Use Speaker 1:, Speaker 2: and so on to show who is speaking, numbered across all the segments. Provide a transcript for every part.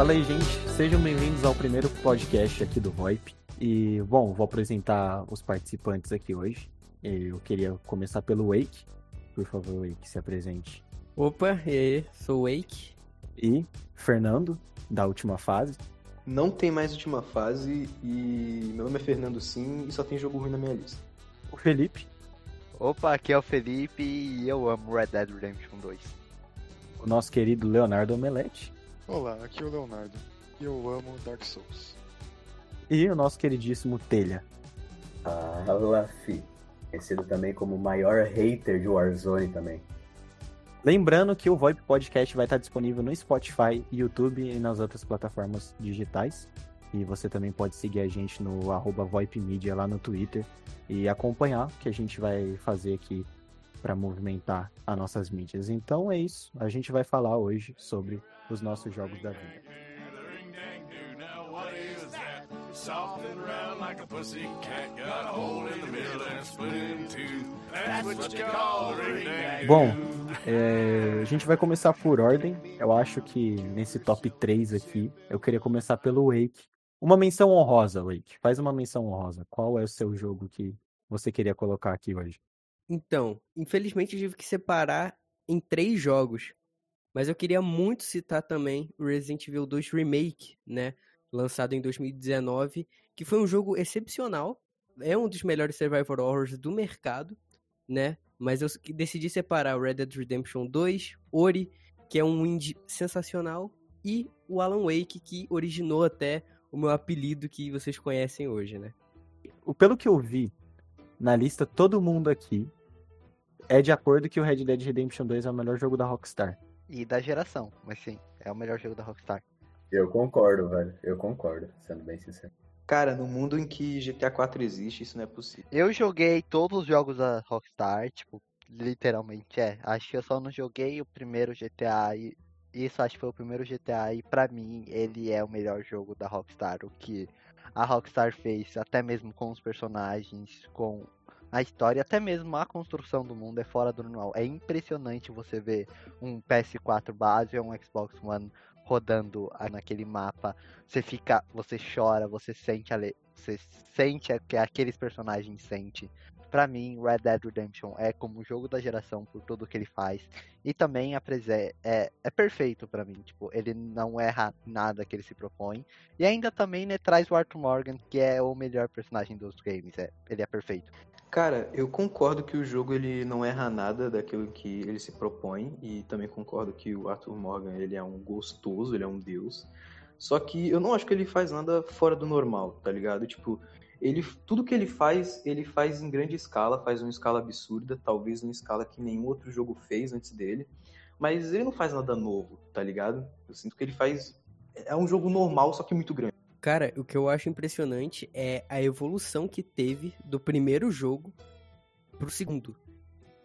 Speaker 1: Fala aí, gente. Sejam bem-vindos ao primeiro podcast aqui do VoIP. E, bom, vou apresentar os participantes aqui hoje. Eu queria começar pelo Wake. Por favor, Wake, se apresente.
Speaker 2: Opa, e aí? Sou o Wake.
Speaker 1: E Fernando, da última fase.
Speaker 3: Não tem mais última fase e meu nome é Fernando Sim e só tem jogo ruim na minha lista.
Speaker 1: O Felipe.
Speaker 4: Opa, aqui é o Felipe e eu amo Red Dead Redemption 2.
Speaker 1: O nosso querido Leonardo Omelete.
Speaker 5: Olá, aqui é o Leonardo e eu amo Dark Souls.
Speaker 1: E o nosso queridíssimo Telha.
Speaker 6: Fala, fi. Conhecido também como o maior hater de Warzone também.
Speaker 1: Lembrando que o VoIP Podcast vai estar disponível no Spotify, YouTube e nas outras plataformas digitais. E você também pode seguir a gente no arroba VoIPmedia lá no Twitter e acompanhar o que a gente vai fazer aqui para movimentar as nossas mídias. Então é isso. A gente vai falar hoje sobre os nossos jogos da vida.
Speaker 7: Soft and round like a pussy cat, got a hole in the middle and split in two. That's what you call a
Speaker 1: Bom, é, a gente vai começar por ordem. Eu acho que nesse top 3 aqui, eu queria começar pelo Wake. Uma menção honrosa, Wake. Faz uma menção honrosa. Qual é o seu jogo que você queria colocar aqui hoje?
Speaker 2: Então, infelizmente eu tive que separar em três jogos. Mas eu queria muito citar também o Resident Evil 2 Remake, né? Lançado em 2019, que foi um jogo excepcional. É um dos melhores survival horrors do mercado, né? Mas eu decidi separar o Red Dead Redemption 2, Ori, que é um indie sensacional, e o Alan Wake, que originou até o meu apelido que vocês conhecem hoje, né?
Speaker 1: Pelo que eu vi na lista, todo mundo aqui é de acordo que o Red Dead Redemption 2 é o melhor jogo da Rockstar.
Speaker 4: E da geração, mas sim, é o melhor jogo da Rockstar.
Speaker 6: Eu concordo, velho. Eu concordo, sendo bem sincero.
Speaker 3: Cara, no mundo em que GTA 4 existe, isso não é possível.
Speaker 4: Eu joguei todos os jogos da Rockstar, tipo, literalmente, é. Acho que eu só não joguei o primeiro GTA e isso acho que foi o primeiro GTA e pra mim ele é o melhor jogo da Rockstar. O que a Rockstar fez, até mesmo com os personagens, com a história, até mesmo a construção do mundo é fora do normal. É impressionante você ver um PS4 base ou um Xbox One rodando naquele mapa. Você fica, você chora, você sente a você sente que aqueles personagens sentem. Pra mim, Red Dead Redemption é como o jogo da geração por tudo que ele faz. E também é, é perfeito para mim. Tipo, ele não erra nada que ele se propõe. E ainda também né, traz o Arthur Morgan, que é o melhor personagem dos games. É, ele é perfeito.
Speaker 3: Cara, eu concordo que o jogo ele não erra nada daquilo que ele se propõe e também concordo que o Arthur Morgan ele é um gostoso, ele é um deus. Só que eu não acho que ele faz nada fora do normal, tá ligado? Tipo, ele tudo que ele faz, ele faz em grande escala, faz uma escala absurda, talvez uma escala que nenhum outro jogo fez antes dele, mas ele não faz nada novo, tá ligado? Eu sinto que ele faz é um jogo normal, só que muito grande.
Speaker 2: Cara, o que eu acho impressionante é a evolução que teve do primeiro jogo pro segundo.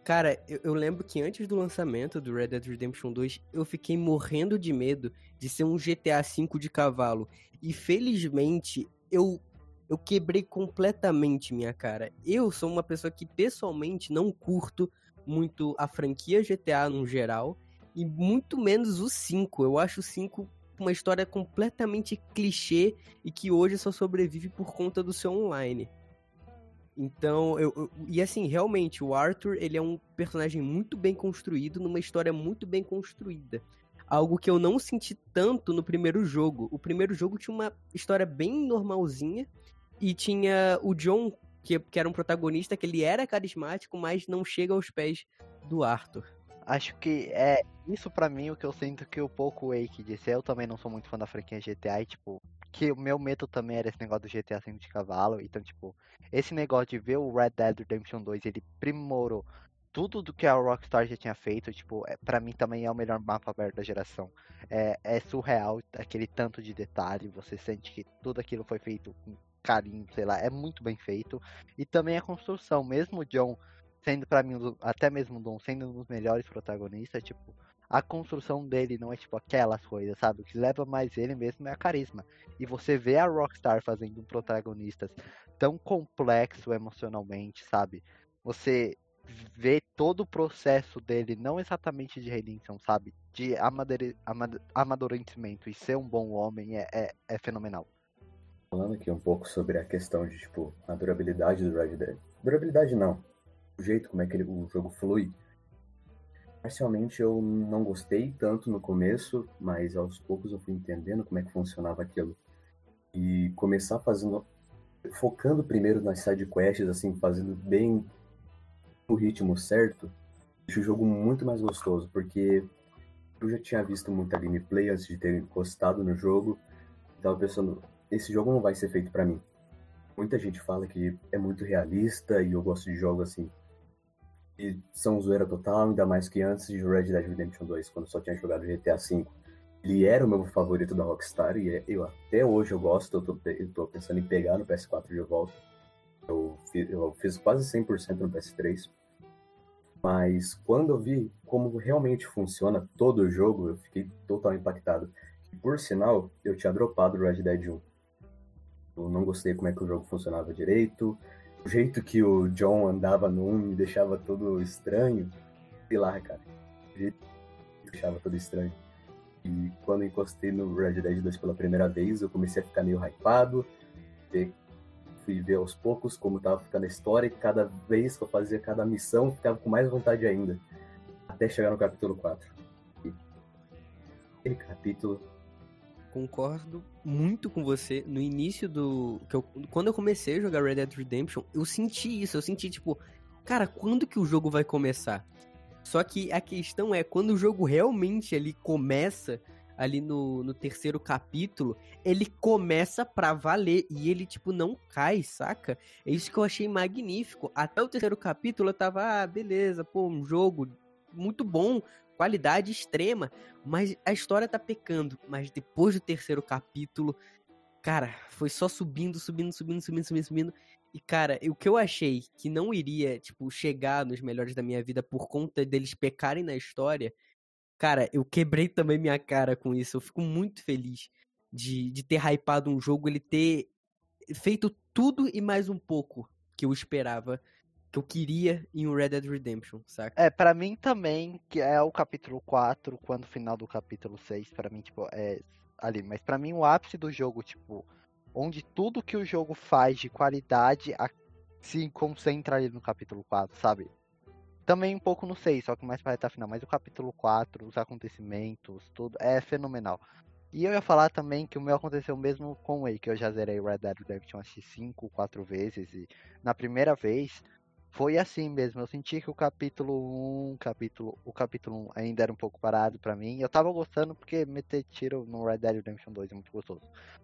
Speaker 2: Cara, eu, eu, lembro que antes do lançamento do Red Dead Redemption 2, eu fiquei morrendo de medo de ser um GTA V de cavalo. E felizmente, eu, eu quebrei completamente minha cara. Eu sou uma pessoa que pessoalmente não curto muito a franquia GTA no geral. E muito menos o 5. Eu acho o 5 uma história completamente clichê e que hoje só sobrevive por conta do seu online. Então, eu, eu, e assim, realmente, o Arthur, ele é um personagem muito bem construído, numa história muito bem construída. Algo que eu não senti tanto no primeiro jogo. O primeiro jogo tinha uma história bem normalzinha e tinha o John, que, que era um protagonista, que ele era carismático, mas não chega aos pés do Arthur.
Speaker 4: Acho que é isso para mim o que eu sinto que o pouco Wake disse. Eu também não sou muito fã da franquia GTA e, tipo, que o meu medo também era esse negócio do GTA 5 de cavalo. Então, tipo, esse negócio de ver o Red Dead Redemption 2, ele primorou tudo do que a Rockstar já tinha feito, tipo, é, para mim também é o melhor mapa aberto da geração. É, é surreal aquele tanto de detalhe, você sente que tudo aquilo foi feito com carinho, sei lá, é muito bem feito. E também a construção, mesmo o John sendo para mim, até mesmo Dom sendo um dos melhores protagonistas, tipo, a construção dele não é tipo aquelas coisas, sabe? O que leva mais ele mesmo é a carisma. E você vê a Rockstar fazendo um protagonista tão complexo emocionalmente, sabe? Você ver todo o processo dele, não exatamente de redenção, sabe? De amadure- ama- amadurecimento e ser um bom homem é, é, é fenomenal.
Speaker 6: Falando aqui um pouco sobre a questão de, tipo, a durabilidade do Red Dead. Durabilidade não. Jeito como é que ele- o jogo flui. Parcialmente eu não gostei tanto no começo, mas aos poucos eu fui entendendo como é que funcionava aquilo. E começar fazendo. focando primeiro nas sidequests, assim, fazendo bem o ritmo certo, deixa o jogo muito mais gostoso, porque eu já tinha visto muita gameplay antes de ter encostado no jogo. Tava pensando, esse jogo não vai ser feito pra mim. Muita gente fala que é muito realista e eu gosto de jogos assim. E são zoeira total, ainda mais que antes de Red Dead Redemption 2, quando só tinha jogado GTA V. Ele era o meu favorito da Rockstar e é- eu até hoje eu gosto, eu tô, eu tô pensando em pegar no PS4 de volta. Eu fiz, eu fiz quase 100% no PS3. Mas quando eu vi como realmente funciona todo o jogo, eu fiquei totalmente impactado. E por sinal, eu tinha dropado Red Dead 1. Eu não gostei como é que o jogo funcionava direito. O jeito que o John andava no 1 me deixava todo estranho. Sei lá, cara. O jeito que me deixava todo estranho. E quando encostei no Red Dead 2 pela primeira vez, eu comecei a ficar meio hypado. Fui ver aos poucos como tava ficando a história, e cada vez que eu fazia cada missão, ficava com mais vontade ainda. Até chegar no capítulo 4. E aquele capítulo
Speaker 2: Concordo muito com você. No início do. Eu, quando eu comecei a jogar Red Dead Redemption, eu senti isso. Eu senti, tipo, cara, quando que o jogo vai começar? Só que a questão é, quando o jogo realmente ali começa, ali no, no terceiro capítulo, ele começa pra valer. E ele, tipo, não cai, saca? É isso que eu achei magnífico. Até o terceiro capítulo eu tava, ah, beleza, pô, um jogo muito bom, qualidade extrema. Mas a história tá pecando. Mas depois do terceiro capítulo, cara, foi só subindo, subindo, subindo, subindo, subindo, subindo. E, cara, o que eu achei que não iria, tipo, chegar nos melhores da minha vida por conta deles pecarem na história, cara, eu quebrei também minha cara com isso. Eu fico muito feliz de, de ter hypado um jogo, ele ter feito tudo e mais um pouco que eu esperava, que eu queria em Red Dead Redemption, saca?
Speaker 4: É, pra mim também, que é o capítulo 4, quando o final do capítulo 6, pra mim, tipo, é ali. Mas pra mim o ápice do jogo, tipo, onde tudo que o jogo faz de qualidade a- se concentra ali no capítulo 4, sabe? Também um pouco no 6, só que mais pra reta final. Mas o capítulo 4, os acontecimentos, tudo, é fenomenal. E eu ia falar também que o meu aconteceu mesmo com o que eu já zerei Red Dead Redemption acho que 5, 4 vezes. E na primeira vez, foi assim mesmo. Eu senti que o capítulo 1, capítulo, o capítulo 1 ainda era um pouco parado pra mim. Eu tava gostando porque meter tiro no Red Dead Redemption 2 é muito gostoso.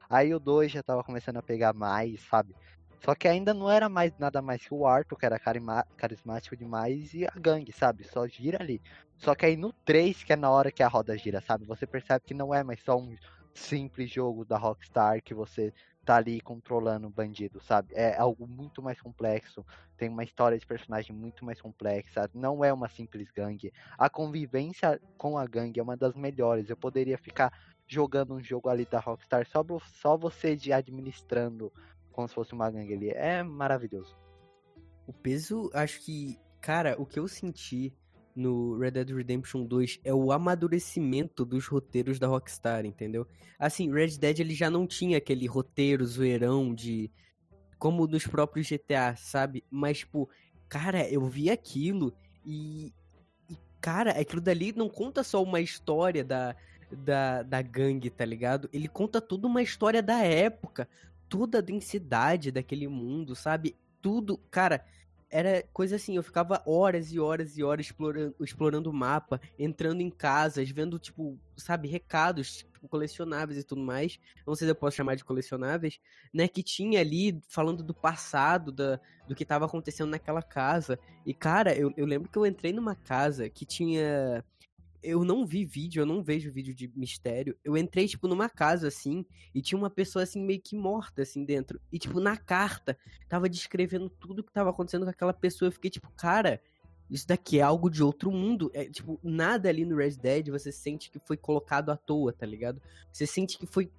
Speaker 4: Aí o 2 já tava começando a pegar mais, sabe? Só que ainda não era mais nada mais que o Arthur, que era carismático demais, e a gangue, sabe? Só gira ali. Só que aí no 3, que é na hora que a roda gira, sabe? Você percebe que não é mais só um simples jogo da Rockstar que você tá ali controlando o bandido, sabe? É algo muito mais complexo, tem uma história de personagem muito mais complexa, não é uma simples gangue. A convivência com a gangue é uma das melhores. Eu poderia ficar jogando um jogo ali da Rockstar só, só você de administrando como se fosse uma gangue ali. É maravilhoso.
Speaker 2: O peso, acho que, cara, o que eu senti no Red Dead Redemption 2 é o amadurecimento dos roteiros da Rockstar, entendeu? Assim, Red Dead ele já não tinha aquele roteiro zoeirão de como nos próprios GTA, sabe? Mas tipo, cara, eu vi aquilo e, e cara, aquilo dali não conta só uma história da da, da gangue, tá ligado? Ele conta toda uma história da época, toda a densidade daquele mundo, sabe? Tudo, cara, era coisa assim, eu ficava horas e horas e horas explorando, explorando o mapa, entrando em casas, vendo, tipo, sabe, recados, tipo, colecionáveis e tudo mais. Não sei se eu posso chamar de colecionáveis, né? Que tinha ali falando do passado, da, do que tava acontecendo naquela casa. E, cara, eu, eu lembro que eu entrei numa casa que tinha. Eu não vi vídeo, eu não vejo vídeo de mistério. Eu entrei, tipo, numa casa assim, e tinha uma pessoa assim, meio que morta, assim, dentro. E, tipo, na carta, tava descrevendo tudo que tava acontecendo com aquela pessoa. Eu fiquei tipo, cara, isso daqui é algo de outro mundo. É tipo, nada ali no Red Dead você sente que foi colocado à toa, tá ligado? Você sente que foi,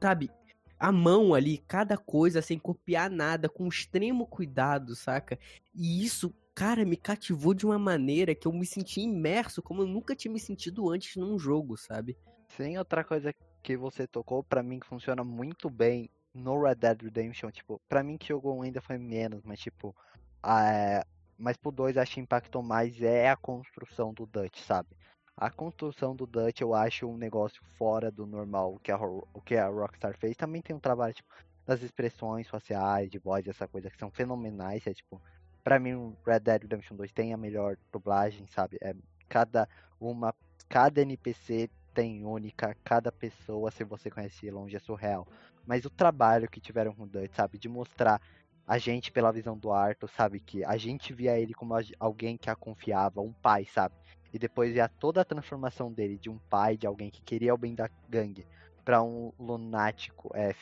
Speaker 2: sabe, a mão ali, cada coisa, sem copiar nada, com extremo cuidado, saca? E isso, cara, me cativou de uma maneira que eu me senti imerso como eu nunca tinha me sentido antes num jogo, sabe?
Speaker 4: Sim, outra coisa que você tocou, pra mim que funciona muito bem no Red Dead Redemption, tipo, pra mim que jogou ainda foi menos, mas tipo, a, mas pro 2 acho que impactou mais é a construção do Dutch, sabe? A construção do Dutch eu acho um negócio fora do normal, que a, o que a Rockstar fez. Também tem um trabalho, tipo, das expressões faciais, de voz, essa coisa que são fenomenais, é tipo, pra mim o Red Dead Redemption 2 tem a melhor dublagem, sabe? É cada uma, cada NPC tem única, cada pessoa, se você conhece longe, é surreal. Mas o trabalho que tiveram com o Dutch, sabe? De mostrar a gente pela visão do Arthur, sabe? Que a gente via ele como alguém que a confiava, um pai, sabe? E depois via toda a transformação dele de um pai, de alguém que queria o bem da gangue, pra um lunático, é,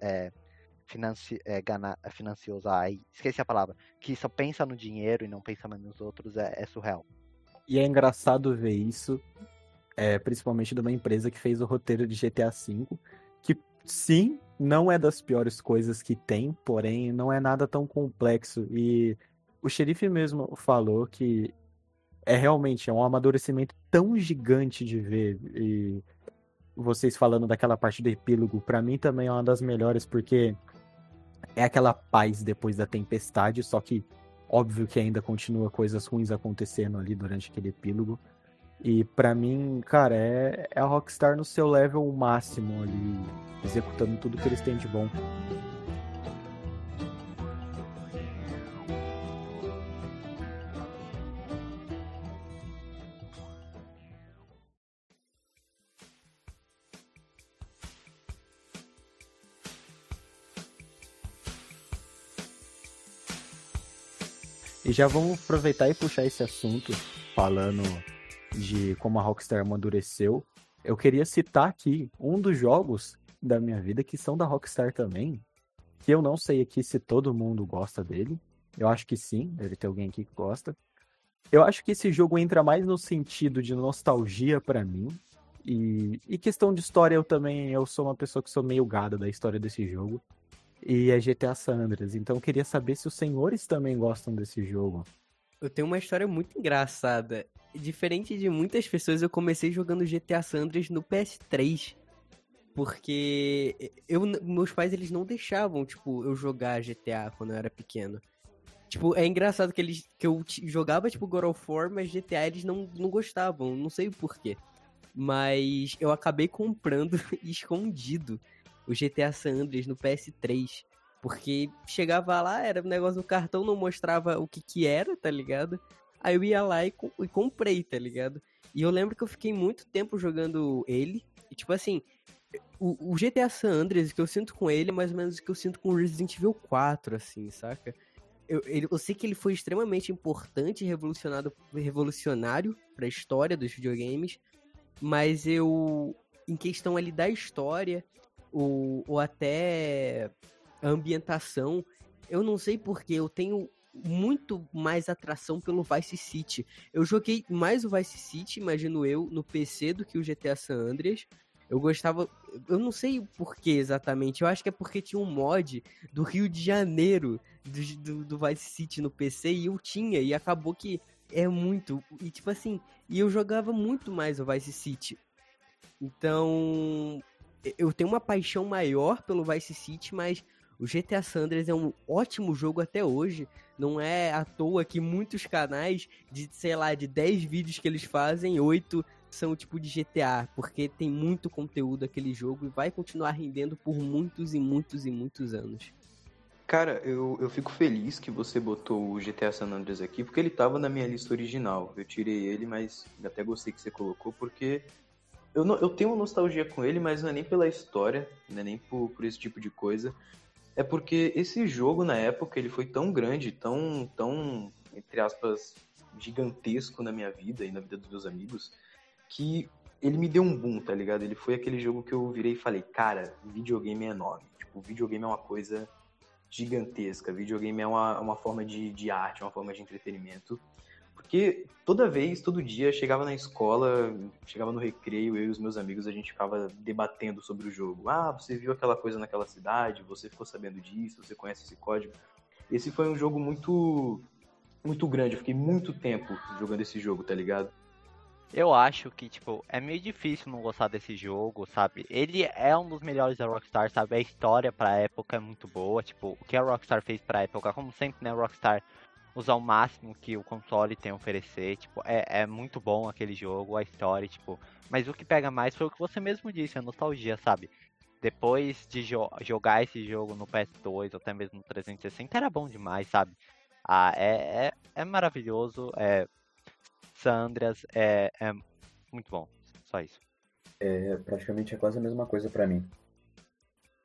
Speaker 4: é, financi, é, gana, é financioso, esqueci a palavra, que só pensa no dinheiro e não pensa mais nos outros, é, é surreal.
Speaker 1: E é engraçado ver isso, é, principalmente de uma empresa que fez o roteiro de GTA V, que sim, não é das piores coisas que tem, porém não é nada tão complexo. E o xerife mesmo falou que é realmente é um amadurecimento tão gigante de ver. E vocês falando daquela parte do epílogo, pra mim também é uma das melhores, porque é aquela paz depois da tempestade, só que óbvio que ainda continua coisas ruins acontecendo ali durante aquele epílogo. E pra mim, cara, é, é a Rockstar no seu level máximo ali, executando tudo que eles têm de bom. E já vamos aproveitar e puxar esse assunto, falando de como a Rockstar amadureceu. Eu queria citar aqui um dos jogos da minha vida que são da Rockstar também, que eu não sei aqui se todo mundo gosta dele. Eu acho que sim, deve ter alguém aqui que gosta. Eu acho que esse jogo entra mais no sentido de nostalgia pra mim. E, e questão de história, eu também eu sou uma pessoa que sou meio gada da história desse jogo. E é GTA San Andreas. Então eu queria saber se os senhores também gostam desse jogo.
Speaker 2: Eu tenho uma história muito engraçada. Diferente de muitas pessoas, eu comecei jogando GTA San Andreas no PS3. Porque eu, meus pais eles não deixavam, tipo, eu jogar GTA quando eu era pequeno. Tipo, é engraçado que eles que eu jogava tipo God of War, mas GTA eles não, não gostavam, não sei porquê. Mas eu acabei comprando escondido o GTA San Andreas no PS3. Porque chegava lá, era um negócio no cartão, não mostrava o que que era, tá ligado? Aí eu ia lá e, e comprei, tá ligado? E eu lembro que eu fiquei muito tempo jogando ele. E tipo assim, o, o GTA San Andreas, o que eu sinto com ele é mais ou menos o que eu sinto com Resident Evil 4, assim, saca? Eu, ele- eu sei que ele foi extremamente importante e revolucionado, revolucionário pra história dos videogames, mas eu, em questão ali da história, ou, ou até a ambientação, eu não sei porque eu tenho muito mais atração pelo Vice City. Eu joguei mais o Vice City, imagino eu, no PC do que o GTA San Andreas. Eu gostava, eu não sei o porquê exatamente, eu acho que é porque tinha um mod do Rio de Janeiro do, do, do Vice City no PC e eu tinha, e acabou que é muito, e tipo assim, e eu jogava muito mais o Vice City. Então, eu tenho uma paixão maior pelo Vice City, mas o GTA San Andreas é um ótimo jogo até hoje. Não é à toa que muitos canais, de sei lá, de 10 vídeos que eles fazem, 8 são tipo de GTA, porque tem muito conteúdo aquele jogo e vai continuar rendendo por muitos e muitos e muitos anos.
Speaker 3: Cara, eu, eu fico feliz que você botou o GTA San Andreas aqui, porque ele tava na minha lista original. Eu tirei ele, mas até gostei que você colocou, porque eu, não, eu tenho nostalgia com ele, mas não é nem pela história, não é nem por, por esse tipo de coisa. É porque esse jogo, na época, ele foi tão grande, tão, tão, entre aspas, gigantesco na minha vida e na vida dos meus amigos, que ele me deu um boom, tá ligado? Ele foi aquele jogo que eu virei e falei, cara, videogame é enorme. Tipo, videogame é uma coisa gigantesca. Videogame é uma, uma forma de, de arte, uma forma de entretenimento. Porque toda vez, todo dia, chegava na escola, chegava no recreio, eu e os meus amigos, a gente ficava debatendo sobre o jogo. Ah, você viu aquela coisa naquela cidade, você ficou sabendo disso, você conhece esse código. Esse foi um jogo muito muito grande. Eu fiquei muito tempo jogando esse jogo, tá ligado?
Speaker 4: Eu acho que, tipo, é meio difícil não gostar desse jogo, sabe? Ele é um dos melhores da Rockstar, sabe? A história pra época é muito boa, tipo, o que a Rockstar fez pra época, como sempre, né, Rockstar usar o máximo que o console tem a oferecer, tipo, é, é muito bom aquele jogo, a história, tipo, mas o que pega mais foi o que você mesmo disse, a nostalgia, sabe? Depois de jo jogar esse jogo no PS2 ou até mesmo no 360, era bom demais, sabe? Ah, é, é, é maravilhoso, é, Sandras é, é muito bom, só isso.
Speaker 6: É, praticamente é quase a mesma coisa pra mim.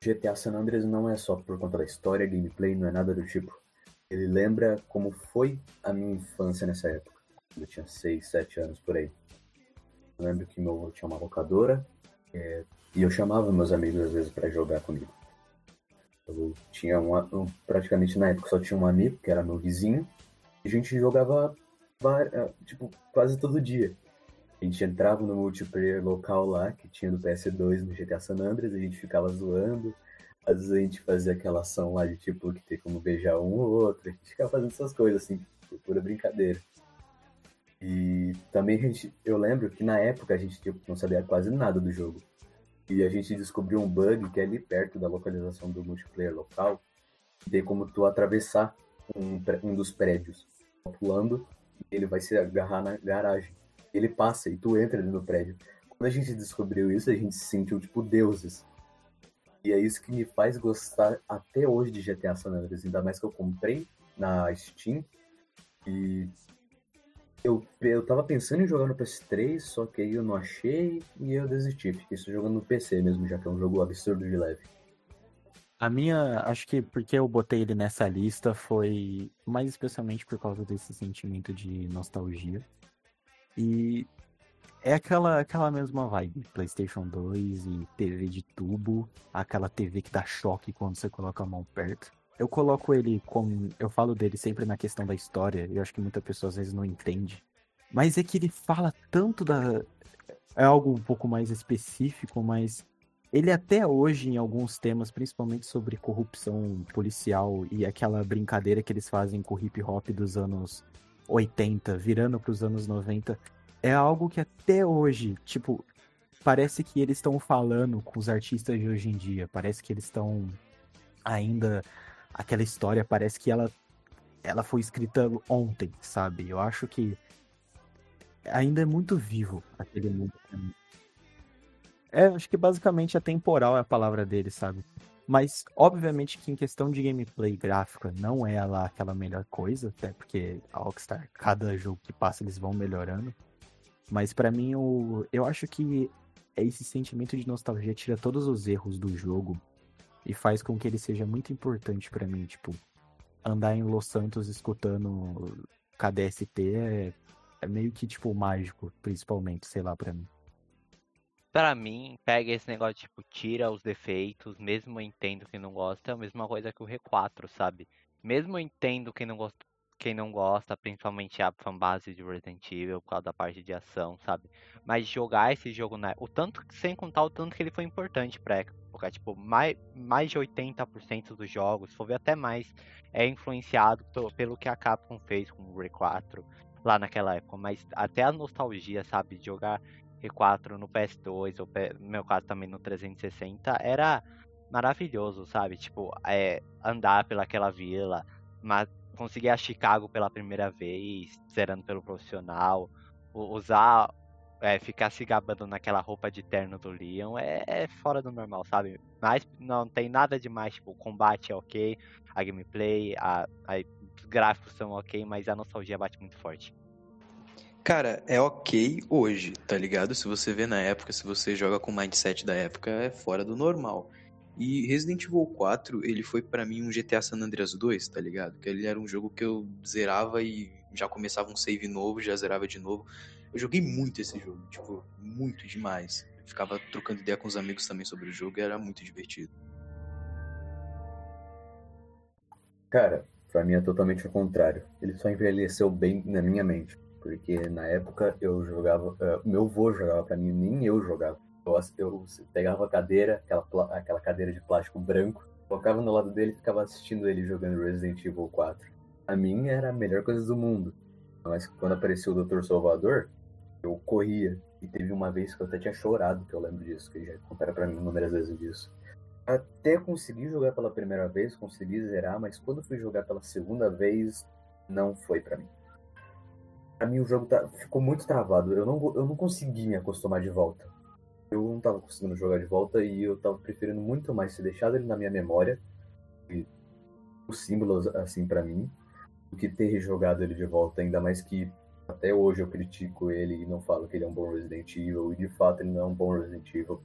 Speaker 6: GTA San Andreas não é só por conta da história, gameplay, não é nada do tipo. Ele lembra como foi a minha infância nessa época. Eu tinha 6, 7 anos por aí. Eu lembro que meu avô tinha uma locadora é, e eu chamava meus amigos às vezes pra jogar comigo. Eu tinha uma, um, praticamente na época só tinha um amigo que era meu vizinho e a gente jogava eh, tipo quase todo dia. A gente entrava no multiplayer local lá, que tinha no PS2 no GTA San Andreas, a gente ficava zoando. Às vezes a gente fazia aquela ação lá de tipo que tem como beijar um ou outro, a gente ficava fazendo essas coisas assim, pura brincadeira. E também a gente, eu lembro que na época a gente tipo, não sabia quase nada do jogo. E a gente descobriu um bug que é ali perto da localização do multiplayer local, tem como tu atravessar um, um dos prédios pulando e ele vai se agarrar na garagem. Ele passa e tu entra no prédio. Quando a gente descobriu isso, a gente se sentiu tipo deuses. E é isso que me faz gostar até hoje de GTA San Andreas, ainda mais que eu comprei na Steam e eu, eu tava pensando em jogar no PS3, só que aí eu não achei e eu desisti. Fiquei só jogando no PC mesmo, já que é um jogo absurdo de leve.
Speaker 1: A minha, acho que porque eu botei ele nessa lista foi mais especialmente por causa desse sentimento de nostalgia. E é aquela, aquela mesma vibe, PlayStation 2 e TV de tubo, aquela TV que dá choque quando você coloca a mão perto. Eu coloco ele como, eu falo dele sempre na questão da história, eu acho que muita pessoa às vezes não entende. Mas é que ele fala tanto da é algo um pouco mais específico, mas ele até hoje, em alguns temas, principalmente sobre corrupção policial e aquela brincadeira que eles fazem com o hip hop dos anos 80, virando para os anos 90, é algo que até hoje, tipo, parece que eles estão falando com os artistas de hoje em dia. Parece que eles estão ainda. Aquela história parece que ela, ela foi escrita ontem, sabe? Eu acho que ainda é muito vivo aquele mundo. É, acho que basicamente atemporal é a palavra dele, sabe? Mas, obviamente, que em questão de gameplay gráfica não é lá aquela melhor coisa, até porque a Rockstar, cada jogo que passa, eles vão melhorando. Mas pra mim, o... eu acho que esse sentimento de nostalgia tira todos os erros do jogo e faz com que ele seja muito importante pra mim. Tipo, andar em Los Santos escutando KDST é, é meio que, tipo, mágico, principalmente, sei lá, pra mim.
Speaker 4: Pra mim, pega esse negócio, tipo, tira os defeitos, mesmo eu entendo quem não gosta, é a mesma coisa que o R4, sabe? Mesmo eu entendo quem não gosta, quem não gosta, principalmente a fanbase de Resident Evil, por causa da parte de ação, sabe? Mas jogar esse jogo na. O tanto, sem contar o tanto que ele foi importante pra época, tipo, mais, mais de 80% dos jogos, se for ver até mais, é influenciado pelo que a Capcom fez com o R4 lá naquela época. Mas até a nostalgia, sabe? De jogar R4 no PS2, ou no meu caso também no 360, era maravilhoso, sabe? Tipo, é, andar pelaquela vila, mas conseguir a Chicago pela primeira vez, zerando pelo profissional, usar, é, ficar se gabando naquela roupa de terno do Leon, é, é fora do normal, sabe? Mas não tem nada demais, tipo, o combate é ok, a gameplay, a, a- os gráficos são ok, mas a nostalgia bate muito forte.
Speaker 3: Cara, é ok hoje, tá ligado? Se você vê na época, se você joga com o mindset da época, é fora do normal. E Resident Evil 4, ele foi pra mim um GTA San Andreas 2, tá ligado? Que ele era um jogo que eu zerava e já começava um save novo, já zerava de novo. Eu joguei muito esse jogo, tipo, muito demais. Eu ficava trocando ideia com os amigos também sobre o jogo e era muito divertido.
Speaker 6: Cara, pra mim é totalmente o contrário. Ele só envelheceu bem na minha mente. Porque na época eu jogava. eh, meu avô jogava pra mim, nem eu jogava. Eu, eu pegava a cadeira, aquela, aquela cadeira de plástico branco, colocava no lado dele e ficava assistindo ele jogando Resident Evil 4. a mim era a melhor coisa do mundo. Mas quando apareceu o Dr. Salvador, eu corria. E teve uma vez que eu até tinha chorado, que eu lembro disso, que já contaram pra mim inúmeras vezes disso. Até consegui jogar pela primeira vez, consegui zerar, mas quando fui jogar pela segunda vez, não foi pra mim. Pra mim o jogo tá, ficou muito travado. Eu não, eu não consegui me acostumar de volta. Eu não tava conseguindo jogar de volta e eu tava preferindo muito mais ter deixado ele na minha memória, e os símbolos assim pra mim, do que ter rejogado ele de volta, ainda mais que até hoje eu critico ele e não falo que ele é um bom Resident Evil, e de fato ele não é um bom Resident Evil.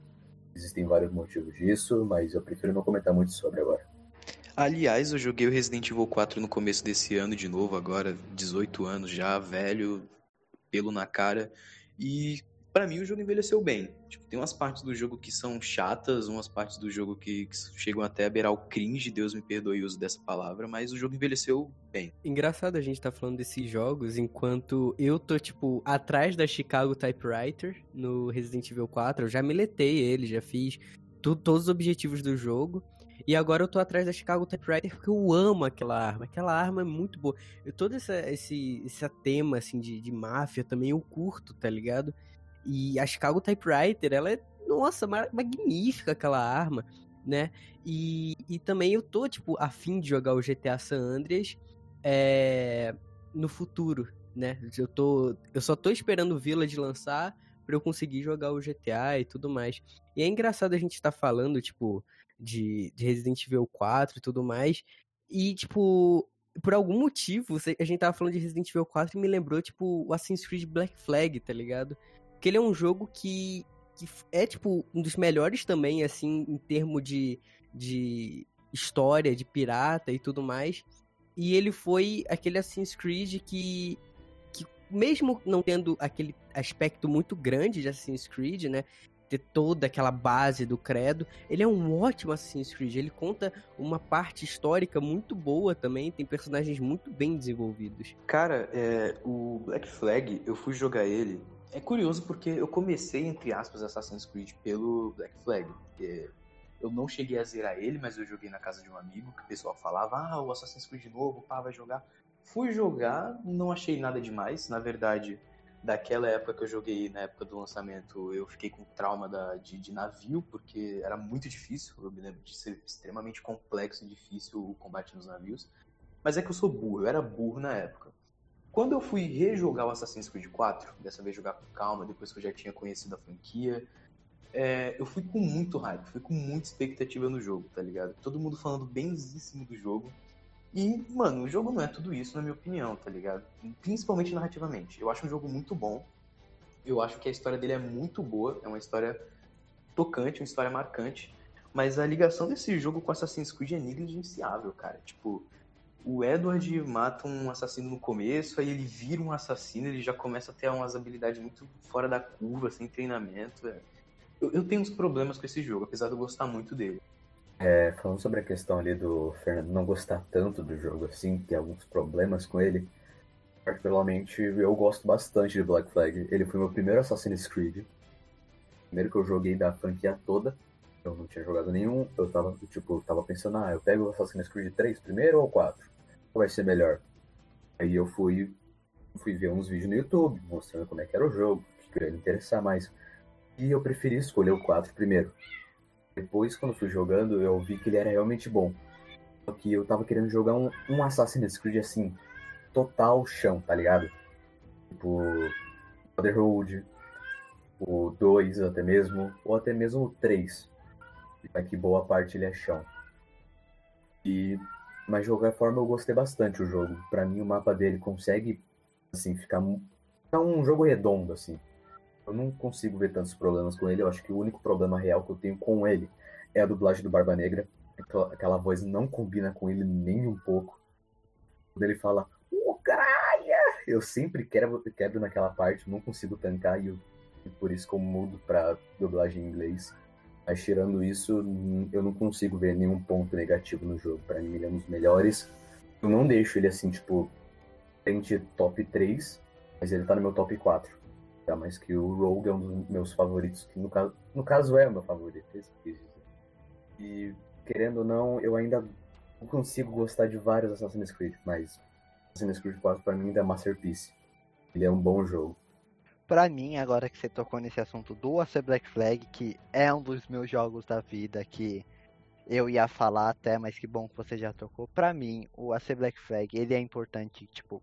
Speaker 6: Existem vários motivos disso, mas eu prefiro não comentar muito sobre agora.
Speaker 3: Aliás, eu joguei o Resident Evil 4 no começo desse ano de novo, agora 18 anos já, velho, pelo na cara. E pra mim o jogo envelheceu bem. Tipo, tem umas partes do jogo que são chatas, umas partes do jogo que, que chegam até a beirar o cringe, Deus me perdoe o uso dessa palavra, mas o jogo envelheceu bem.
Speaker 2: Engraçado a gente tá falando desses jogos enquanto eu tô, tipo, atrás da Chicago Typewriter no Resident Evil 4. Eu já miletei ele, já fiz todos os objetivos do jogo. E agora eu tô atrás da Chicago Typewriter porque eu amo aquela arma. Aquela arma é muito boa. Eu, todo essa, esse, esse tema, assim, de, de máfia também eu curto, tá ligado? E a Chicago Typewriter, ela é, nossa, ma- magnífica aquela arma, né? E, e também eu tô, tipo, afim de jogar o GTA San Andreas é, no futuro, né? Eu, tô, eu só tô esperando o Village lançar pra eu conseguir jogar o GTA e tudo mais. E é engraçado a gente tá falando, tipo, de, de Resident Evil 4 e tudo mais. E, tipo, por algum motivo, a gente tava falando de Resident Evil 4 e me lembrou, tipo, o Assassin's Creed Black Flag, tá ligado? Porque ele é um jogo que, que é, tipo, um dos melhores também, assim, em termos de, de história, de pirata e tudo mais. E ele foi aquele Assassin's Creed que, que mesmo não tendo aquele aspecto muito grande de Assassin's Creed, né? Ter toda aquela base do credo, ele é um ótimo Assassin's Creed. Ele conta uma parte histórica muito boa também, tem personagens muito bem desenvolvidos.
Speaker 3: Cara, é, o Black Flag, eu fui jogar ele. É curioso porque eu comecei, entre aspas, Assassin's Creed pelo Black Flag. porque eu não cheguei a zerar ele, mas eu joguei na casa de um amigo que o pessoal falava: Ah, o Assassin's Creed novo, pá, vai jogar. Fui jogar, não achei nada demais. Na verdade, daquela época que eu joguei, na época do lançamento, eu fiquei com trauma da, de, de navio, porque era muito difícil. Eu me lembro de ser extremamente complexo e difícil o combate nos navios. Mas é que eu sou burro, eu era burro na época. Quando eu fui rejogar o Assassin's Creed 4, dessa vez jogar com calma, depois que eu já tinha conhecido a franquia, é, eu fui com muito hype, fui com muita expectativa no jogo, tá ligado? Todo mundo falando benzíssimo do jogo. E, mano, o jogo não é tudo isso, na minha opinião, tá ligado? Principalmente narrativamente. Eu acho um jogo muito bom. Eu acho que a história dele é muito boa. É uma história tocante, uma história marcante. Mas a ligação desse jogo com Assassin's Creed é negligenciável, cara. Tipo, o Edward mata um assassino no começo, aí ele vira um assassino, ele já começa a ter umas habilidades muito fora da curva, sem treinamento. é. Eu, eu tenho uns problemas com esse jogo, apesar de eu gostar muito dele.
Speaker 6: É, falando sobre a questão ali do Fernando não gostar tanto do jogo assim, ter alguns problemas com ele, particularmente eu gosto bastante de Black Flag. Ele foi meu primeiro Assassin's Creed. Primeiro que eu joguei da franquia toda. Eu não tinha jogado nenhum. Eu tava, tipo, tava pensando, ah, eu pego o Assassin's Creed 3 primeiro ou 4? Vai ser melhor? Aí eu fui, fui ver uns vídeos no YouTube, mostrando como é que era o jogo, o que ia me interessar mais. E eu preferi escolher o 4 primeiro. Depois, quando fui jogando, eu vi que ele era realmente bom. Só que eu tava querendo jogar um, um Assassin's Creed assim, total chão, tá ligado? Tipo, Brotherhood, o 2 até mesmo, ou até mesmo o 3. Que boa parte ele é chão. E, mas de qualquer forma eu gostei bastante o jogo. Pra mim o mapa dele consegue, assim, ficar, ficar um jogo redondo, assim. Eu não consigo ver tantos problemas com ele. Eu acho que o único problema real que eu tenho com ele é a dublagem do Barba Negra. Aquela, voz não combina com ele nem um pouco. Quando ele fala, caralho! Eu sempre quebro, quebro naquela parte, não consigo tancar e, eu- e por isso que eu mudo pra dublagem em inglês. Mas tirando isso, eu não consigo ver nenhum ponto negativo no jogo. Pra mim, ele é um dos melhores. Eu não deixo ele assim, tipo, frente top 3, mas ele tá no meu top 4. Tá, mas que o Rogue é um dos meus favoritos, que no caso, no caso é o meu favorito, isso que quis dizer. E, querendo ou não, eu ainda não consigo gostar de vários Assassin's Creed, mas Assassin's Creed 4 pra mim ainda é masterpiece. Ele é um bom jogo.
Speaker 4: Pra mim, agora que você tocou nesse assunto do AC Black Flag, que é um dos meus jogos da vida, que eu ia falar até, mas que bom que você já tocou. Pra mim, o AC Black Flag, ele é importante, tipo,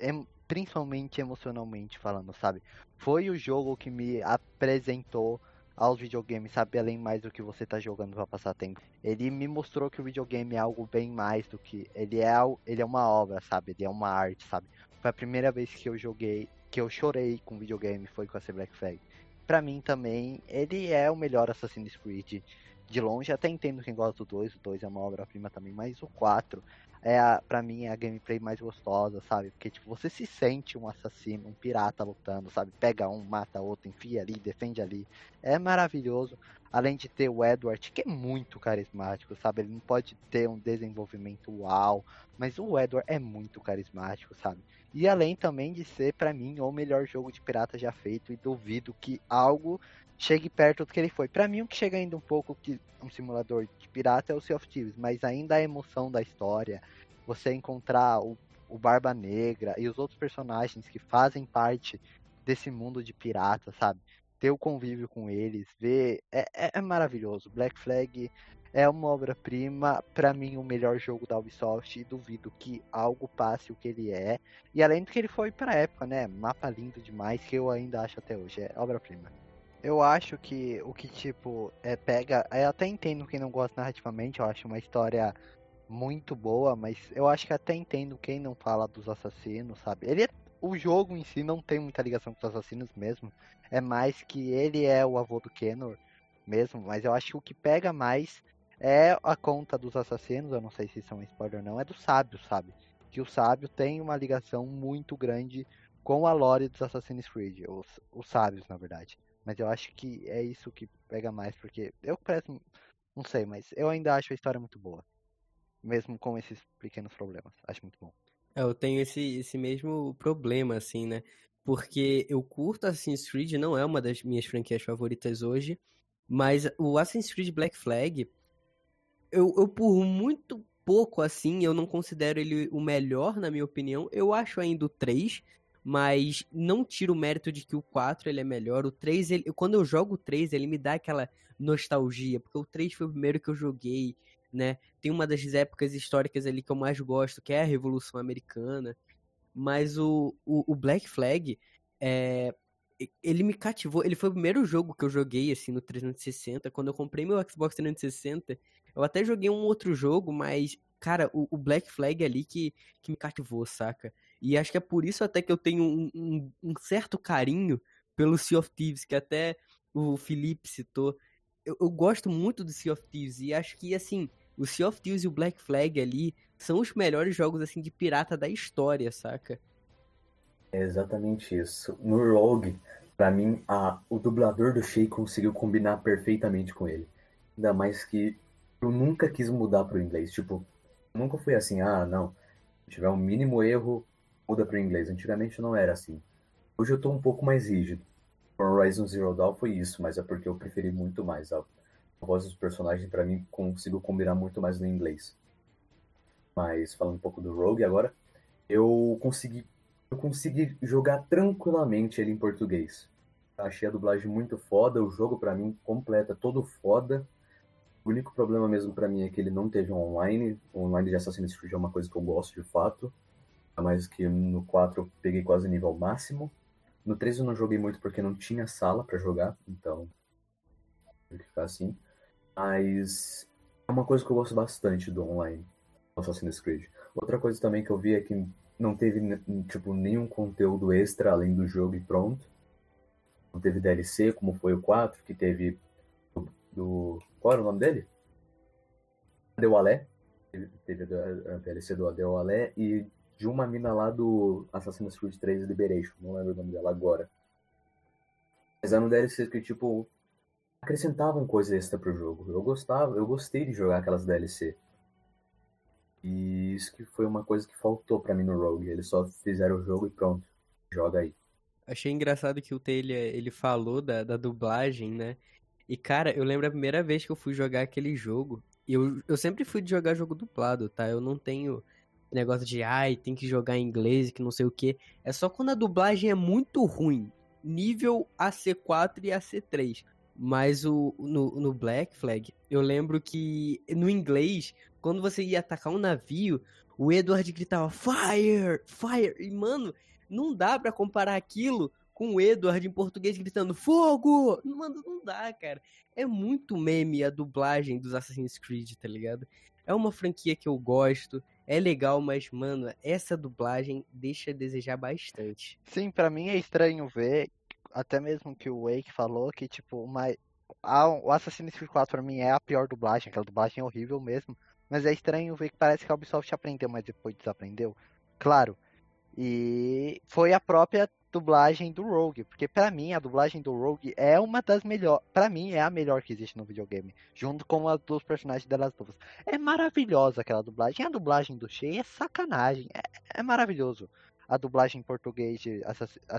Speaker 4: em- principalmente emocionalmente falando, sabe? Foi o jogo que me apresentou aos videogames, sabe? Além mais do que você tá jogando pra passar tempo. Ele me mostrou que o videogame é algo bem mais do que. Ele é, ele é uma obra, sabe? Ele é uma arte, sabe? Foi a primeira vez que eu joguei, que eu chorei com videogame, foi com a Black Flag. Pra mim também, ele é o melhor Assassin's Creed de longe. Até entendo quem gosta do 2, o 2 é uma obra-prima também, mas o 4 é, a, pra mim, é a gameplay mais gostosa, sabe? Porque, tipo, você se sente um assassino, um pirata lutando, sabe? Pega um, mata outro, enfia ali, defende ali. É maravilhoso. Além de ter o Edward, que é muito carismático, sabe? Ele não pode ter um desenvolvimento uau, mas o Edward é muito carismático, sabe? E além também de ser, pra mim, o melhor jogo de pirata já feito, e duvido que algo chegue perto do que ele foi. Pra mim, o que chega ainda um pouco que um simulador de pirata é o Sea of Thieves, mas ainda a emoção da história, você encontrar o, o Barba Negra e os outros personagens que fazem parte desse mundo de pirata, sabe? Ter o convívio com eles, ver. É, é, é maravilhoso. Black Flag é uma obra-prima, pra mim, o melhor jogo da Ubisoft, e duvido que algo passe o que ele é. E além do que ele foi pra época, né? Mapa lindo demais, que eu ainda acho até hoje. É obra-prima. Eu acho que o que, tipo, é, pega. Eu até entendo quem não gosta narrativamente, eu acho uma história muito boa, mas eu acho que até entendo quem não fala dos assassinos, sabe? Ele é- o jogo em si não tem muita ligação com os assassinos mesmo. É mais que ele é o avô do Kenor mesmo, mas eu acho que o que pega mais é a conta dos assassinos, eu não sei se isso é um spoiler ou não, é do sábio, sabe? Que o sábio tem uma ligação muito grande com a lore dos Assassin's Creed, os, os sábios, na verdade. Mas eu acho que é isso que pega mais, porque eu presto. Não sei, mas eu ainda acho a história muito boa. Mesmo com esses pequenos problemas. Acho muito bom.
Speaker 2: É, Eu tenho esse, esse mesmo problema, assim, né? Porque eu curto Assassin's Creed, não é uma das minhas franquias favoritas hoje, mas o Assassin's Creed Black Flag, eu, eu por muito pouco, assim, eu não considero ele o melhor, na minha opinião. Eu acho ainda o 3, mas não tiro o mérito de que o 4 ele é melhor. O 3, ele, quando eu jogo o 3, ele me dá aquela nostalgia, porque o 3 foi o primeiro que eu joguei, né? Tem uma das épocas históricas ali que eu mais gosto, que é a Revolução Americana. Mas o, o, o Black Flag, é, ele me cativou. Ele foi o primeiro jogo que eu joguei, assim, no 360. Quando eu comprei meu Xbox 360, eu até joguei um outro jogo, mas, cara, o, o Black Flag ali que, que me cativou, saca? E acho que é por isso até que eu tenho um, um, um certo carinho pelo Sea of Thieves, que até o Felipe citou. Eu, eu gosto muito do Sea of Thieves e acho que, assim, o Sea of Thieves e o Black Flag ali são os melhores jogos, assim, de pirata da história, saca?
Speaker 6: É exatamente isso. No Rogue, pra mim, a, o dublador do Shay conseguiu combinar perfeitamente com ele. Ainda mais que eu nunca quis mudar pro inglês. Tipo, nunca fui assim, ah, não. Se tiver um mínimo erro, muda pro inglês. Antigamente não era assim. Hoje eu tô um pouco mais rígido. Horizon Zero Dawn foi isso, mas é porque eu preferi muito mais. A, a voz dos personagens, pra mim, consigo combinar muito mais no inglês. Mas falando um pouco do Rogue agora, eu consegui eu consegui jogar tranquilamente ele em português. Achei a dublagem muito foda, o jogo pra mim completa todo foda. O único problema mesmo pra mim é que ele não teve um online. O online de Assassin's Creed é uma coisa que eu gosto de fato. A mais que no 4 eu peguei quase nível máximo. No 3 eu não joguei muito porque não tinha sala pra jogar, então tive que ficar assim. Mas é uma coisa que eu gosto bastante do online, do Assassin's Creed. Outra coisa também que eu vi é que não teve tipo nenhum conteúdo extra além do jogo e pronto. Não teve DLC, como foi o 4, que teve do, do- qual era o nome dele? Adewale. Teve, teve a, DLC do Adewale e de uma mina lá do Assassin's Creed 3 Liberation, não lembro o nome dela agora. Mas era um DLC que tipo acrescentavam coisa extra pro jogo. Eu gostava, eu gostei de jogar aquelas DLC. E isso que foi uma coisa que faltou pra mim no Rogue. Eles só fizeram o jogo e pronto. Joga aí.
Speaker 2: Achei engraçado que o Taylor, ele falou da, da dublagem, né? E, cara, eu lembro a primeira vez que eu fui jogar aquele jogo. E eu, eu sempre fui jogar jogo dublado, tá? Eu não tenho negócio de ai, tem que jogar em inglês, que não sei o que. É só quando a dublagem é muito ruim, nível AC4 e AC3. Mas o, no, no Black Flag, eu lembro que no inglês, quando você ia atacar um navio, o Edward gritava Fire! Fire! E, mano, não dá pra comparar aquilo com o Edward em português gritando Fogo! Mano, não dá, cara. É muito meme a dublagem dos Assassin's Creed, tá ligado? É uma franquia que eu gosto, é legal, mas, mano, essa dublagem deixa a desejar bastante.
Speaker 4: Sim, pra mim é estranho ver, até mesmo que o Wake falou que, tipo, uma... a- o Assassin's Creed 4 pra mim é a pior dublagem, aquela dublagem é horrível mesmo. Mas é estranho ver que parece que a Ubisoft aprendeu, mas depois desaprendeu. Claro. E foi a própria dublagem do Rogue, porque pra mim a dublagem do Rogue é uma das melhores, Pra mim é a melhor que existe no videogame, junto com a dos personagens de The Last of Us. É maravilhosa aquela dublagem, a dublagem do Shea é sacanagem, é, é maravilhoso. A dublagem em português de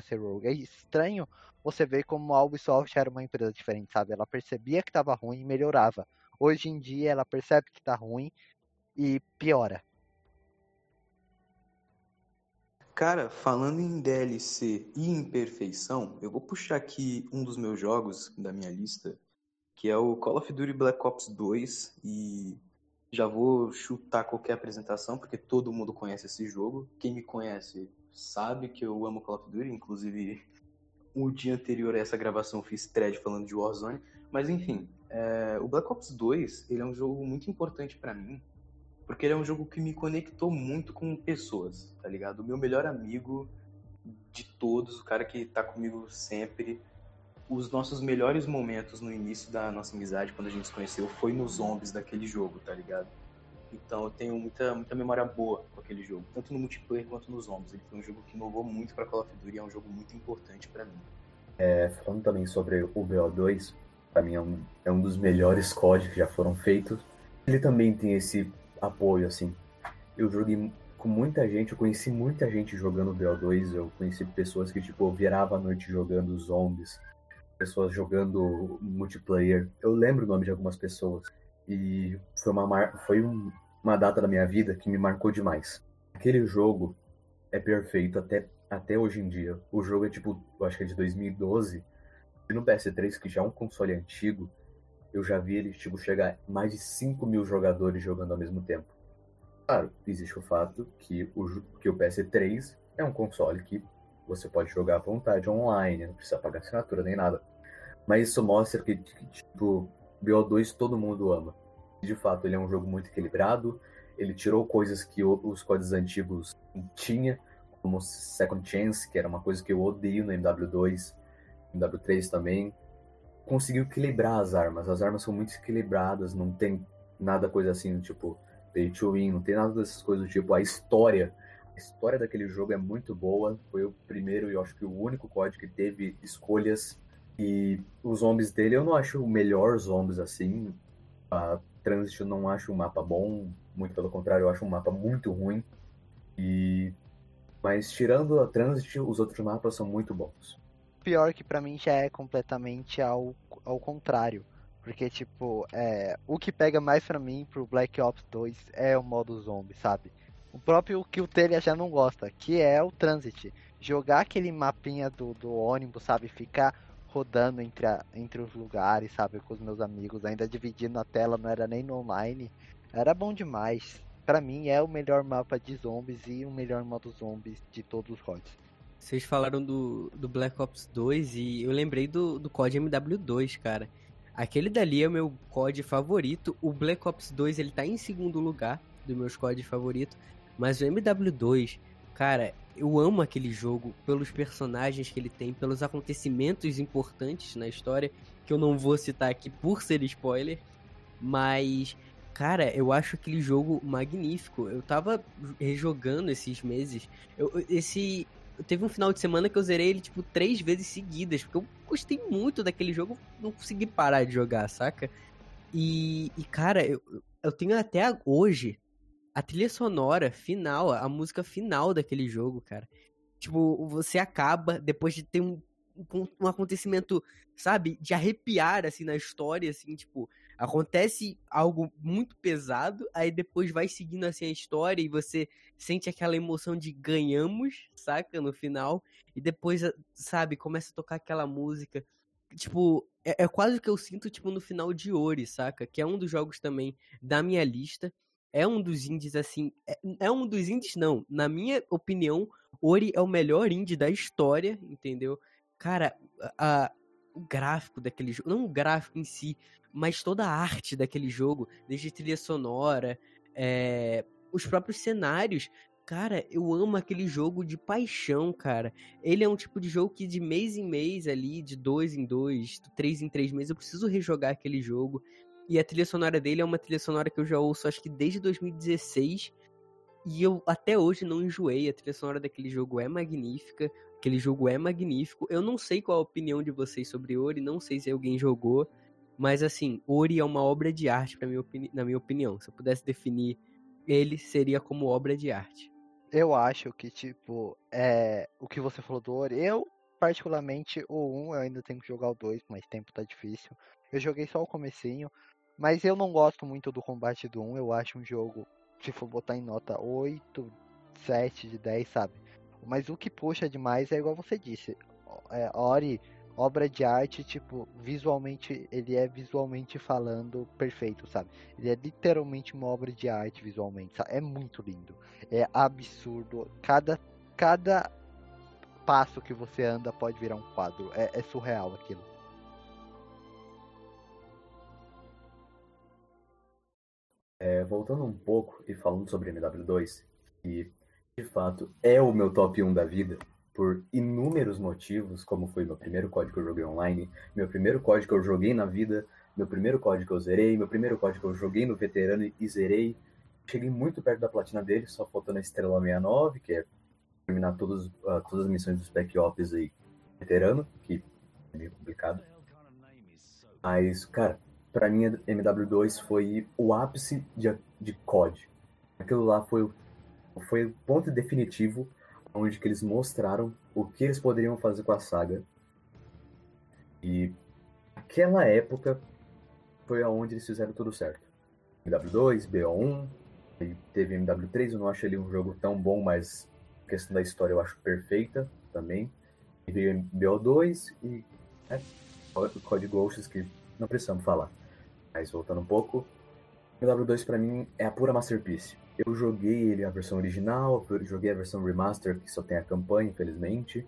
Speaker 4: ser Rogue. É estranho você ver como a Ubisoft era uma empresa diferente, sabe? Ela percebia que tava ruim e melhorava. Hoje em dia ela percebe que tá ruim e piora.
Speaker 3: Cara, falando em DLC e imperfeição, eu vou puxar aqui um dos meus jogos da minha lista, que é o Call of Duty Black Ops 2, e já vou chutar qualquer apresentação, porque todo mundo conhece esse jogo. Quem me conhece sabe que eu amo Call of Duty, inclusive o dia anterior a essa gravação fiz thread falando de Warzone, mas enfim, é, o Black Ops 2, ele é um jogo muito importante pra mim, porque ele é um jogo que me conectou muito com pessoas, tá ligado? O meu melhor amigo de todos, o cara que tá comigo sempre. Os nossos melhores momentos no início da nossa amizade, quando a gente se conheceu, foi nos zombies daquele jogo, tá ligado? Então eu tenho muita, muita memória boa com aquele jogo, tanto no multiplayer quanto nos zombies. Ele foi um jogo que inovou muito pra Call of Duty é um jogo muito importante pra mim.
Speaker 6: É, falando também sobre o BO2, pra mim é um, é um dos melhores COD que já foram feitos. Ele também tem esse apoio, assim. Eu joguei com muita gente, eu conheci muita gente jogando BO2, eu conheci pessoas que, tipo, virava a noite jogando zombies, pessoas jogando multiplayer. Eu lembro o nome de algumas pessoas. E foi uma, mar... foi um- uma data da minha vida que me marcou demais. Aquele jogo é perfeito até, até hoje em dia. O jogo é tipo, eu acho que é de 2012. E no PS3, que já é um console antigo, eu já vi ele tipo, chegar mais de 5 mil jogadores jogando ao mesmo tempo. Claro, existe o fato que o, que o PS3 é um console que você pode jogar à vontade online, não precisa pagar assinatura nem nada. Mas isso mostra que, tipo, BO2 todo mundo ama. De fato, ele é um jogo muito equilibrado, ele tirou coisas que os códigos antigos tinha, como Second Chance, que era uma coisa que eu odeio no MW2, MW3 também. Conseguiu equilibrar as armas. As armas são muito equilibradas, não tem nada coisa assim, tipo, pay to win, não tem nada dessas coisas do tipo. A história, a história daquele jogo é muito boa. Foi o primeiro e eu acho que o único código que teve escolhas. E os zombies dele eu não acho o melhor zombies assim. A Transit eu não acho um mapa bom, muito pelo contrário, eu acho um mapa muito ruim. E mas tirando a Transit, os outros mapas são muito bons.
Speaker 4: Pior que pra mim já é completamente ao, ao contrário. Porque, tipo, é, o que pega mais pra mim pro Black Ops 2 é o modo zombie, sabe? O próprio que o Telha já não gosta, que é o Transit. Jogar aquele mapinha do, do ônibus, sabe? Ficar rodando entre, a- entre os lugares, sabe? Com os meus amigos, ainda dividindo a tela, não era nem no online. Era bom demais. Pra mim é o melhor mapa de zombies e o melhor modo zombies de todos os CODs.
Speaker 2: Vocês falaram do, do Black Ops 2 e eu lembrei do, do COD MW2, cara. Aquele dali é o meu COD favorito. O Black Ops 2 ele tá em segundo lugar dos meus COD favoritos. Mas o MW2, cara, eu amo aquele jogo pelos personagens que ele tem, pelos acontecimentos importantes na história, que eu não vou citar aqui por ser spoiler. Mas, cara, eu acho aquele jogo magnífico. Eu tava rejogando esses meses. Eu, esse, teve um final de semana que eu zerei ele, tipo, três vezes seguidas, porque eu gostei muito daquele jogo, não consegui parar de jogar, saca? E, e cara, eu, eu tenho até hoje a trilha sonora final, a música final daquele jogo, cara. Tipo, você acaba depois de ter um, um acontecimento, sabe, de arrepiar, assim, na história, assim, tipo, Acontece algo muito pesado, aí depois vai seguindo assim a história e você sente aquela emoção de ganhamos, saca? No final. E depois, a- sabe, começa a tocar aquela música. Tipo, é, é quase o que eu sinto, tipo, no final de Ori, saca? Que é um dos jogos também da minha lista. É um dos indies, assim. É, é um dos indies, não. Na minha opinião, Ori é o melhor indie da história, entendeu? Cara, a- o gráfico daquele jogo. Não o gráfico em si, mas toda a arte daquele jogo, desde trilha sonora, é, os próprios cenários. Cara, eu amo aquele jogo de paixão, cara. Ele é um tipo de jogo que de mês em mês ali, de dois em dois, três em três meses, eu preciso rejogar aquele jogo. E a trilha sonora dele é uma trilha sonora que eu já ouço acho que desde 2016. E eu até hoje não enjoei. A trilha sonora daquele jogo é magnífica. Aquele jogo é magnífico. Eu não sei qual a opinião de vocês sobre Ori, não sei se alguém jogou. Mas assim, Ori é uma obra de arte, minha na minha opinião. Se eu pudesse definir, ele seria como obra de arte.
Speaker 4: Eu acho que, tipo, é, o que você falou do Ori, eu, particularmente, o 1, eu ainda tenho que jogar o 2, mas tempo tá difícil. Eu joguei só o comecinho, mas eu não gosto muito do combate do 1, eu acho um jogo, se for botar em nota 8, 7 de 10, sabe? Mas o que puxa demais é igual você disse, é, Ori, obra de arte, tipo, visualmente, ele é visualmente falando perfeito, sabe? Ele é literalmente uma obra de arte visualmente, sabe? É muito lindo é absurdo. Cada, cada passo que você anda pode virar um quadro. É, é surreal aquilo.
Speaker 6: É, voltando um pouco e falando sobre MW2, que de fato é o meu top 1 da vida, por inúmeros motivos, como foi meu primeiro código que eu joguei online, meu primeiro código que eu joguei na vida, meu primeiro código que eu zerei, meu primeiro código que eu joguei no veterano e- zerei. Cheguei muito perto da platina dele, só faltando a Estrela 69, que é terminar todos, ah, todas as missões do Spec Ops aí, veterano, que é meio complicado. Mas, cara, pra mim, MW2 foi o ápice de, de COD. Aquilo lá foi, foi o ponto definitivo onde que eles mostraram o que eles poderiam fazer com a saga. E aquela época foi aonde eles fizeram tudo certo. MW2, BO1, e teve MW3, eu não acho ele um jogo tão bom, mas a questão da história eu acho perfeita também. E veio BO2 e né, Code Ghosts, que não precisamos falar. Mas voltando um pouco, MW2 pra mim é a pura masterpiece. Eu joguei ele a versão original, joguei a versão remaster, que só tem a campanha, infelizmente.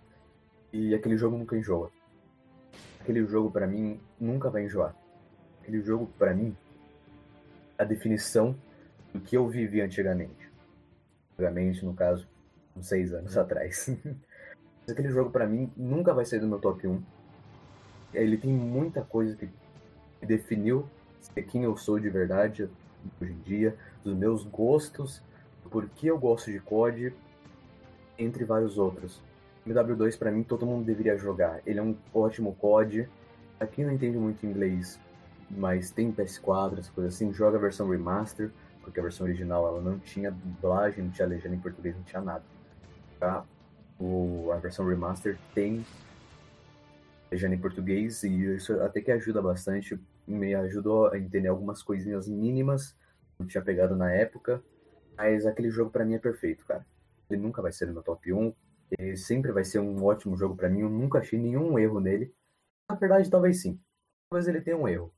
Speaker 6: E aquele jogo nunca enjoa. Aquele jogo pra mim nunca vai enjoar. Aquele jogo pra mim a definição do que eu vivi antigamente. Antigamente, no caso, uns seis anos atrás. Mas aquele jogo pra mim nunca vai sair do meu top 1. Ele tem muita coisa que definiu ser quem eu sou de verdade hoje em dia, dos meus gostos, por que eu gosto de COD, entre vários outros. MW2 pra mim todo mundo deveria jogar. Ele é um ótimo COD. Quem não entende muito inglês, mas tem PS4, essas coisas assim, joga a versão remaster, porque a versão original ela não tinha dublagem, não tinha legenda em português, não tinha nada. Tá? O, a versão remaster tem legenda em português e isso até que ajuda bastante, me ajudou a entender algumas coisinhas mínimas que eu tinha pegado na época, mas aquele jogo pra mim é perfeito, cara. Ele nunca vai ser no meu top 1, ele sempre vai ser um ótimo jogo pra mim, eu nunca achei nenhum erro nele. Na verdade, talvez sim. Talvez ele tenha um erro.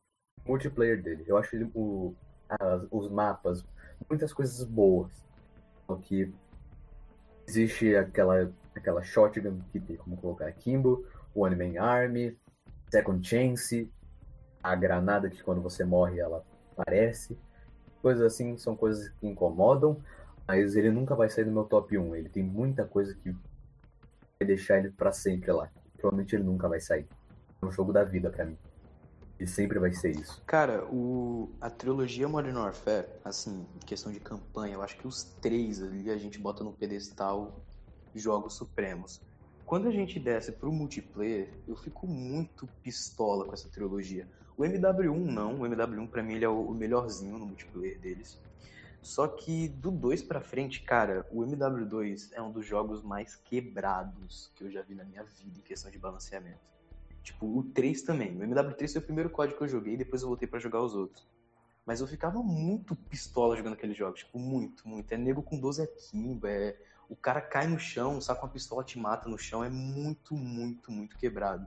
Speaker 6: O multiplayer dele. Eu acho ele, o, as- os mapas, muitas coisas boas. Só que existe aquela, aquela shotgun que tem como colocar Kimbo, One Man Army, Second Chance, a granada que quando você morre ela aparece. Coisas assim são coisas que incomodam, mas ele nunca vai sair do meu top 1. Ele tem muita coisa que vai deixar ele pra sempre lá. Provavelmente ele nunca vai sair. É um jogo da vida pra mim. E sempre vai ser isso.
Speaker 3: Cara, o, a trilogia Modern Warfare, assim, questão de campanha, eu acho que os três ali a gente bota no pedestal jogos supremos. Quando a gente desce pro multiplayer, eu fico muito pistola com essa trilogia. O MW1 não, o MW1 pra mim ele é o melhorzinho no multiplayer deles. Só que do 2 pra frente, cara, o MW2 é um dos jogos mais quebrados que eu já vi na minha vida em questão de balanceamento. Tipo, o 3 também. O MW3 foi o primeiro código que eu joguei, depois eu voltei pra jogar os outros. Mas eu ficava muito pistola jogando aqueles jogos, tipo, muito, muito. É nego com 12 akimbo, é... O cara cai no chão, saca uma pistola, te mata no chão, é muito, muito, muito quebrado.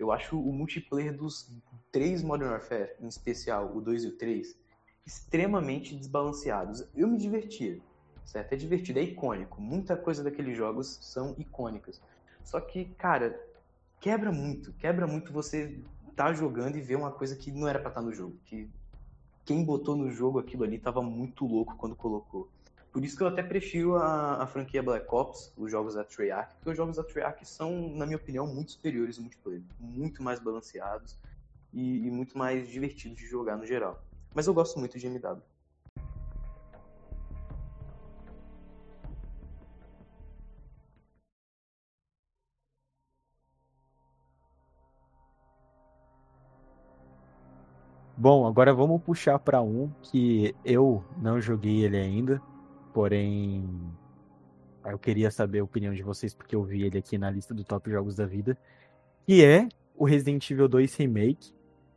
Speaker 3: Eu acho o multiplayer dos três Modern Warfare, em especial o 2 e o 3, extremamente desbalanceados. Eu me divertia, certo? É divertido, é icônico. Muita coisa daqueles jogos são icônicas. Só que, cara, quebra muito. Quebra muito você tá jogando e ver uma coisa que não era pra estar no jogo. Que quem botou no jogo aquilo ali tava muito louco quando colocou. Por isso que eu até prefiro a, a franquia Black Ops, os jogos da Treyarch, porque os jogos da Treyarch são, na minha opinião, muito superiores no multiplayer. Muito mais balanceados e, e muito mais divertidos de jogar no geral. Mas eu gosto muito de MW.
Speaker 1: Bom, agora vamos puxar para um que eu não joguei ele ainda, porém eu queria saber a opinião de vocês porque eu vi ele aqui na lista do top jogos da vida, que é o Resident Evil 2 Remake.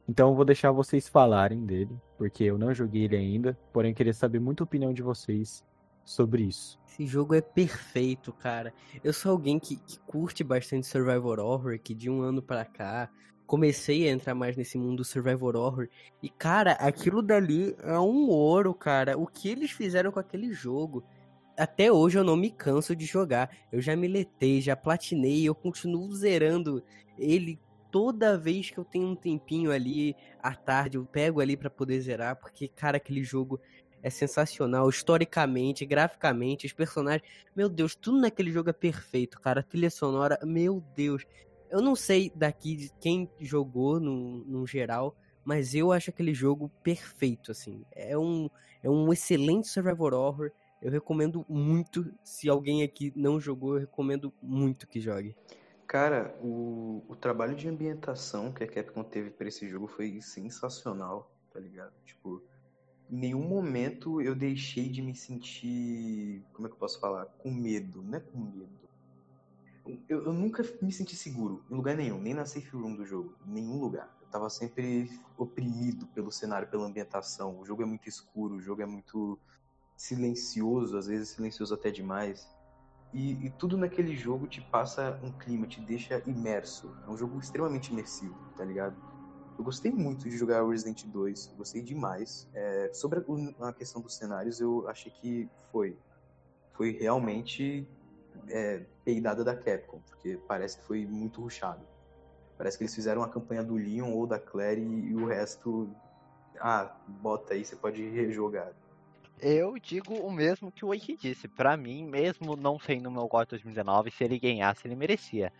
Speaker 1: Então eu vou deixar vocês falarem dele, porque eu não joguei ele ainda, porém eu queria saber muita opinião de vocês sobre isso.
Speaker 2: Esse jogo é perfeito, cara. Eu sou alguém que, que curte bastante Survivor Horror, que de um ano pra cá comecei a entrar mais nesse mundo do Survivor Horror. E, cara, aquilo dali é um ouro, cara. O que eles fizeram com aquele jogo. Até hoje eu não me canso de jogar. Eu já miletei, já platinei, eu continuo zerando ele toda vez que eu tenho um tempinho ali à tarde, eu pego ali para poder zerar, porque, cara, aquele jogo é sensacional, historicamente, graficamente, os personagens. Meu Deus, tudo naquele jogo é perfeito, cara. A trilha sonora, meu Deus. Eu não sei daqui quem jogou no, no geral, mas eu acho aquele jogo perfeito, assim. É um, é um excelente survival horror. Eu recomendo muito. Se alguém aqui não jogou, eu recomendo muito que jogue.
Speaker 3: Cara, o, o trabalho de ambientação que a Capcom teve para esse jogo foi sensacional, tá ligado? Tipo, em nenhum momento eu deixei de me sentir, como é que eu posso falar? Com medo, não é com medo. Eu, eu nunca me senti seguro em lugar nenhum, nem na safe room do jogo, em nenhum lugar. Eu tava sempre oprimido pelo cenário, pela ambientação. O jogo é muito escuro, o jogo é muito silencioso, às vezes silencioso até demais. E, e, tudo naquele jogo te passa um clima, te deixa imerso. É um jogo extremamente imersivo, tá ligado? Eu gostei muito de jogar Resident 2, gostei demais. É, sobre a, a, questão dos cenários, eu achei que foi. Foi realmente é, peidada da Capcom, porque parece que foi muito ruchado. Parece que eles fizeram a campanha do Leon ou da Claire e, o resto. Ah, bota aí, você pode rejogar.
Speaker 4: Eu digo o mesmo que o Wake disse. Para mim, mesmo não sendo meu GOT 2019, se ele ganhasse, ele merecia.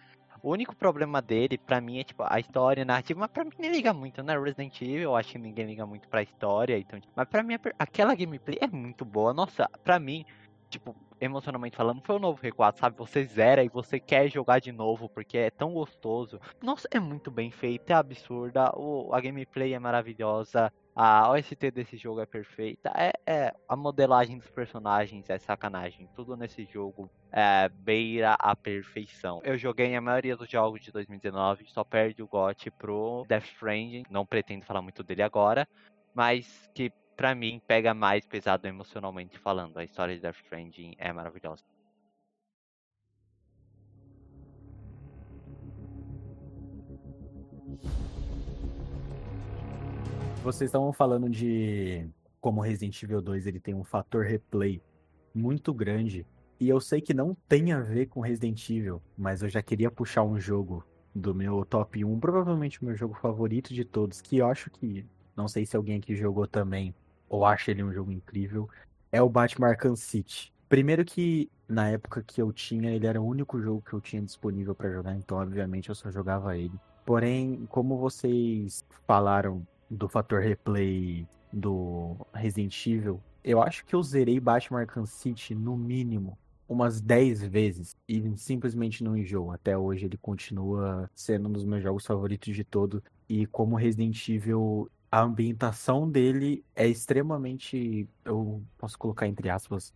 Speaker 4: O único problema dele, para mim, é tipo a história, a narrativa, mas pra mim nem liga muito, né? Resident Evil, eu acho que ninguém liga muito pra história, então. Mas pra mim, aquela gameplay é muito boa. Nossa, pra mim, tipo, emocionalmente falando, foi o novo R4, sabe? Você zera e você quer jogar de novo porque é tão gostoso. Nossa, é muito bem feito, é absurda, o, a gameplay é maravilhosa, a OST desse jogo é perfeita, é, é a modelagem dos personagens é sacanagem, tudo nesse jogo é, beira a perfeição. Eu joguei a maioria dos jogos de 2019, só perde o GOT pro Death Stranding, não pretendo falar muito dele agora, mas que pra mim, pega mais pesado emocionalmente falando. A história de Death Stranding é maravilhosa.
Speaker 1: Vocês estavam falando de como Resident Evil 2 ele tem um fator replay muito grande. E eu sei que não tem a ver com Resident Evil, mas eu já queria puxar um jogo do meu top 1, provavelmente o meu jogo favorito de todos, que eu acho que, não sei se alguém aqui jogou também, ou acho ele um jogo incrível, é o Batman Arkham City. Primeiro que na época que eu tinha, ele era o único jogo que eu tinha disponível para jogar, então obviamente eu só jogava ele. Porém, como vocês falaram do fator replay do Resident Evil, eu acho que eu zerei Batman Arkham City no mínimo umas 10 vezes e simplesmente não enjoo. Até hoje ele continua sendo um dos meus jogos favoritos de todo. E como Resident Evil a ambientação dele é extremamente, eu posso colocar entre aspas,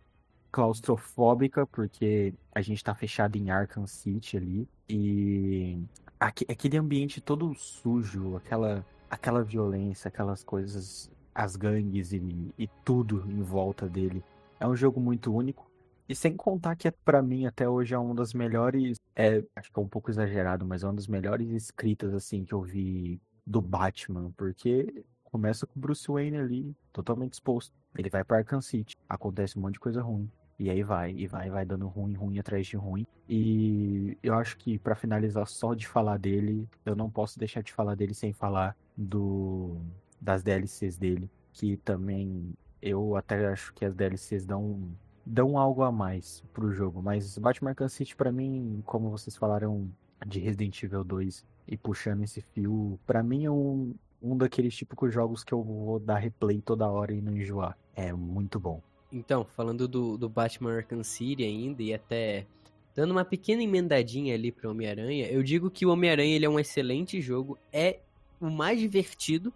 Speaker 1: claustrofóbica, porque a gente tá fechado em Arkham City ali. E aque- aquele ambiente todo sujo, aquela, aquela violência, aquelas coisas, as gangues e, e tudo em volta dele. É um jogo muito único. E sem contar que, pra mim, até hoje é uma das melhores. É, acho que é um pouco exagerado, mas é uma das melhores escritas, assim, que eu vi do Batman. Porque começa com Bruce Wayne ali, totalmente exposto. Ele vai pra Arkham City. Acontece um monte de coisa ruim. E aí vai, e vai, vai dando ruim, ruim atrás de ruim. E eu acho que pra finalizar só de falar dele, eu não posso deixar de falar dele sem falar do das DLCs dele, que também eu até acho que as DLCs dão dão algo a mais pro jogo, mas Batman Arkham City pra mim, como vocês falaram de Resident Evil 2 e puxando esse fio, pra mim é um um daqueles típicos jogos que eu vou dar replay toda hora e não enjoar. É muito bom.
Speaker 2: Então, falando do, do Batman Arkham City ainda, e até dando uma pequena emendadinha ali pro Homem-Aranha, eu digo que o Homem-Aranha ele é um excelente jogo, é o mais divertido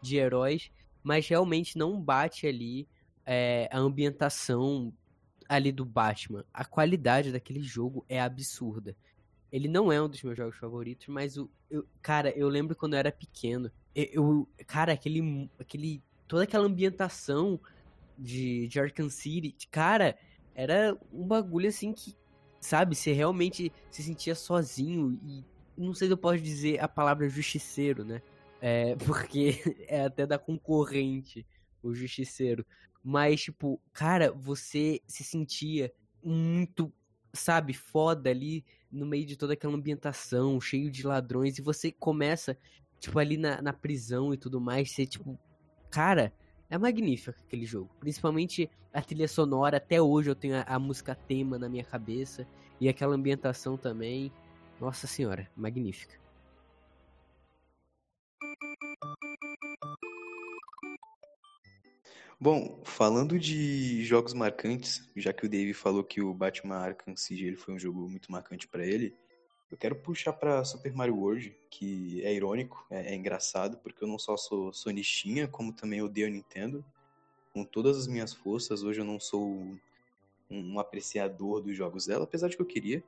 Speaker 2: de heróis, mas realmente não bate ali é, a ambientação ali do Batman. A qualidade daquele jogo é absurda. Ele não é um dos meus jogos favoritos, mas o, eu, cara, eu lembro quando eu era pequeno. Eu, eu- cara, aquele, aquele, toda aquela ambientação de, de Arkham City, cara, era um bagulho assim que, sabe, você realmente se sentia sozinho e não sei se eu posso dizer a palavra justiceiro, né? É, porque é até da concorrente o justiceiro. Mas, tipo, cara, você se sentia muito, sabe, foda ali no meio de toda aquela ambientação, cheio de ladrões, e você começa, tipo, ali na, na prisão e tudo mais, você, tipo, cara, é magnífico aquele jogo. Principalmente a trilha sonora, até hoje eu tenho a, a música tema na minha cabeça, e aquela ambientação também. Nossa senhora, magnífica.
Speaker 3: Bom, falando de jogos marcantes, já que o Dave falou que o Batman Arkham City foi um jogo muito marcante pra ele, eu quero puxar pra Super Mario World, que é irônico, é, é engraçado, porque eu não só sou sonistinha, como também odeio a Nintendo. Com todas as minhas forças, hoje eu não sou um, um apreciador dos jogos dela, apesar de que eu queria.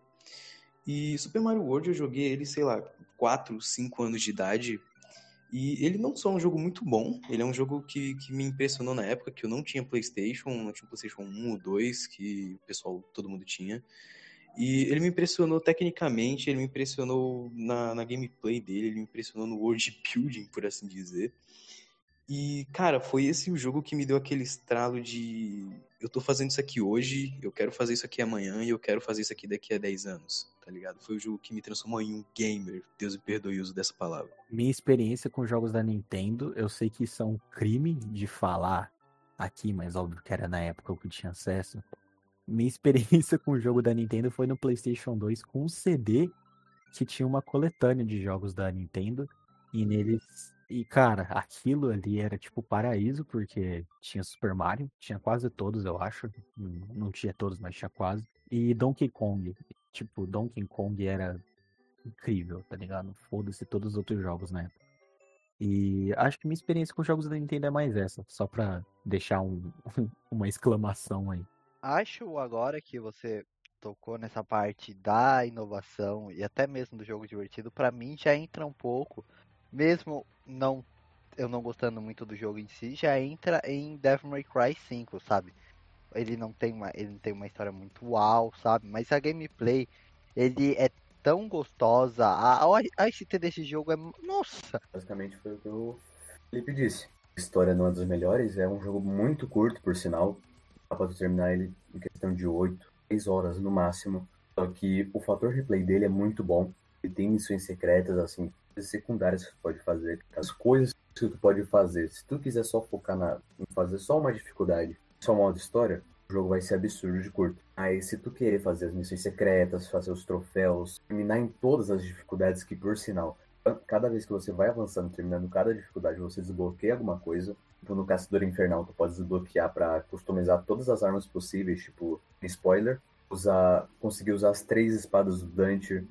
Speaker 3: E Super Mario World eu joguei ele, sei lá, 4, 5 anos de idade, e ele não só é um jogo muito bom, ele é um jogo que, que me impressionou na época, que eu não tinha Playstation, não tinha Playstation 1 ou 2, que o pessoal, todo mundo tinha. E ele me impressionou tecnicamente, ele me impressionou na, na gameplay dele, ele me impressionou no world building, por assim dizer. E, cara, foi esse o jogo que me deu aquele estralo de eu tô fazendo isso aqui hoje, eu quero fazer isso aqui amanhã e eu quero fazer isso aqui daqui a 10 anos, tá ligado? Foi o jogo que me transformou em um gamer, Deus me perdoe o uso dessa palavra.
Speaker 1: Minha experiência com jogos da Nintendo, eu sei que isso é um crime de falar aqui, mas óbvio que era na época que eu tinha acesso. Minha experiência com o jogo da Nintendo foi no PlayStation 2 com um CD que tinha uma coletânea de jogos da Nintendo e neles e cara, aquilo ali era tipo paraíso porque tinha Super Mario, tinha quase todos, eu acho. Não tinha todos, mas tinha quase. E Donkey Kong, tipo, Donkey Kong era incrível, tá ligado? Foda-se todos os outros jogos época. E acho que minha experiência com jogos da Nintendo é mais essa, só pra deixar um, uma exclamação aí.
Speaker 4: Acho agora que você tocou nessa parte da inovação e até mesmo do jogo divertido, pra mim já entra um pouco, mesmo não eu não gostando muito do jogo em si, já entra em Devil May Cry 5, sabe? Ele não tem uma, ele não tem uma história muito uau, sabe? Mas a gameplay, ele é tão gostosa, a, a, a ST desse jogo é, nossa,
Speaker 6: Basicamente foi o que o Felipe disse. A história não é dos melhores, é um jogo muito curto, por sinal. Dá pra terminar ele em questão de 8, 6 horas no máximo. Só que o fator replay dele é muito bom. Ele tem missões secretas, assim, secundárias que tu pode fazer. As coisas que tu pode fazer. Se tu quiser só focar na, fazer só uma dificuldade, só uma modo história, o jogo vai ser absurdo de curto. Aí se tu querer fazer as missões secretas, fazer os troféus, terminar em todas as dificuldades que, por sinal, cada vez que você vai avançando, terminando cada dificuldade, você desbloqueia alguma coisa. Tipo, no Caçador Infernal, tu pode desbloquear pra customizar todas as armas possíveis, tipo, spoiler, usar, conseguir usar as três espadas do Dante,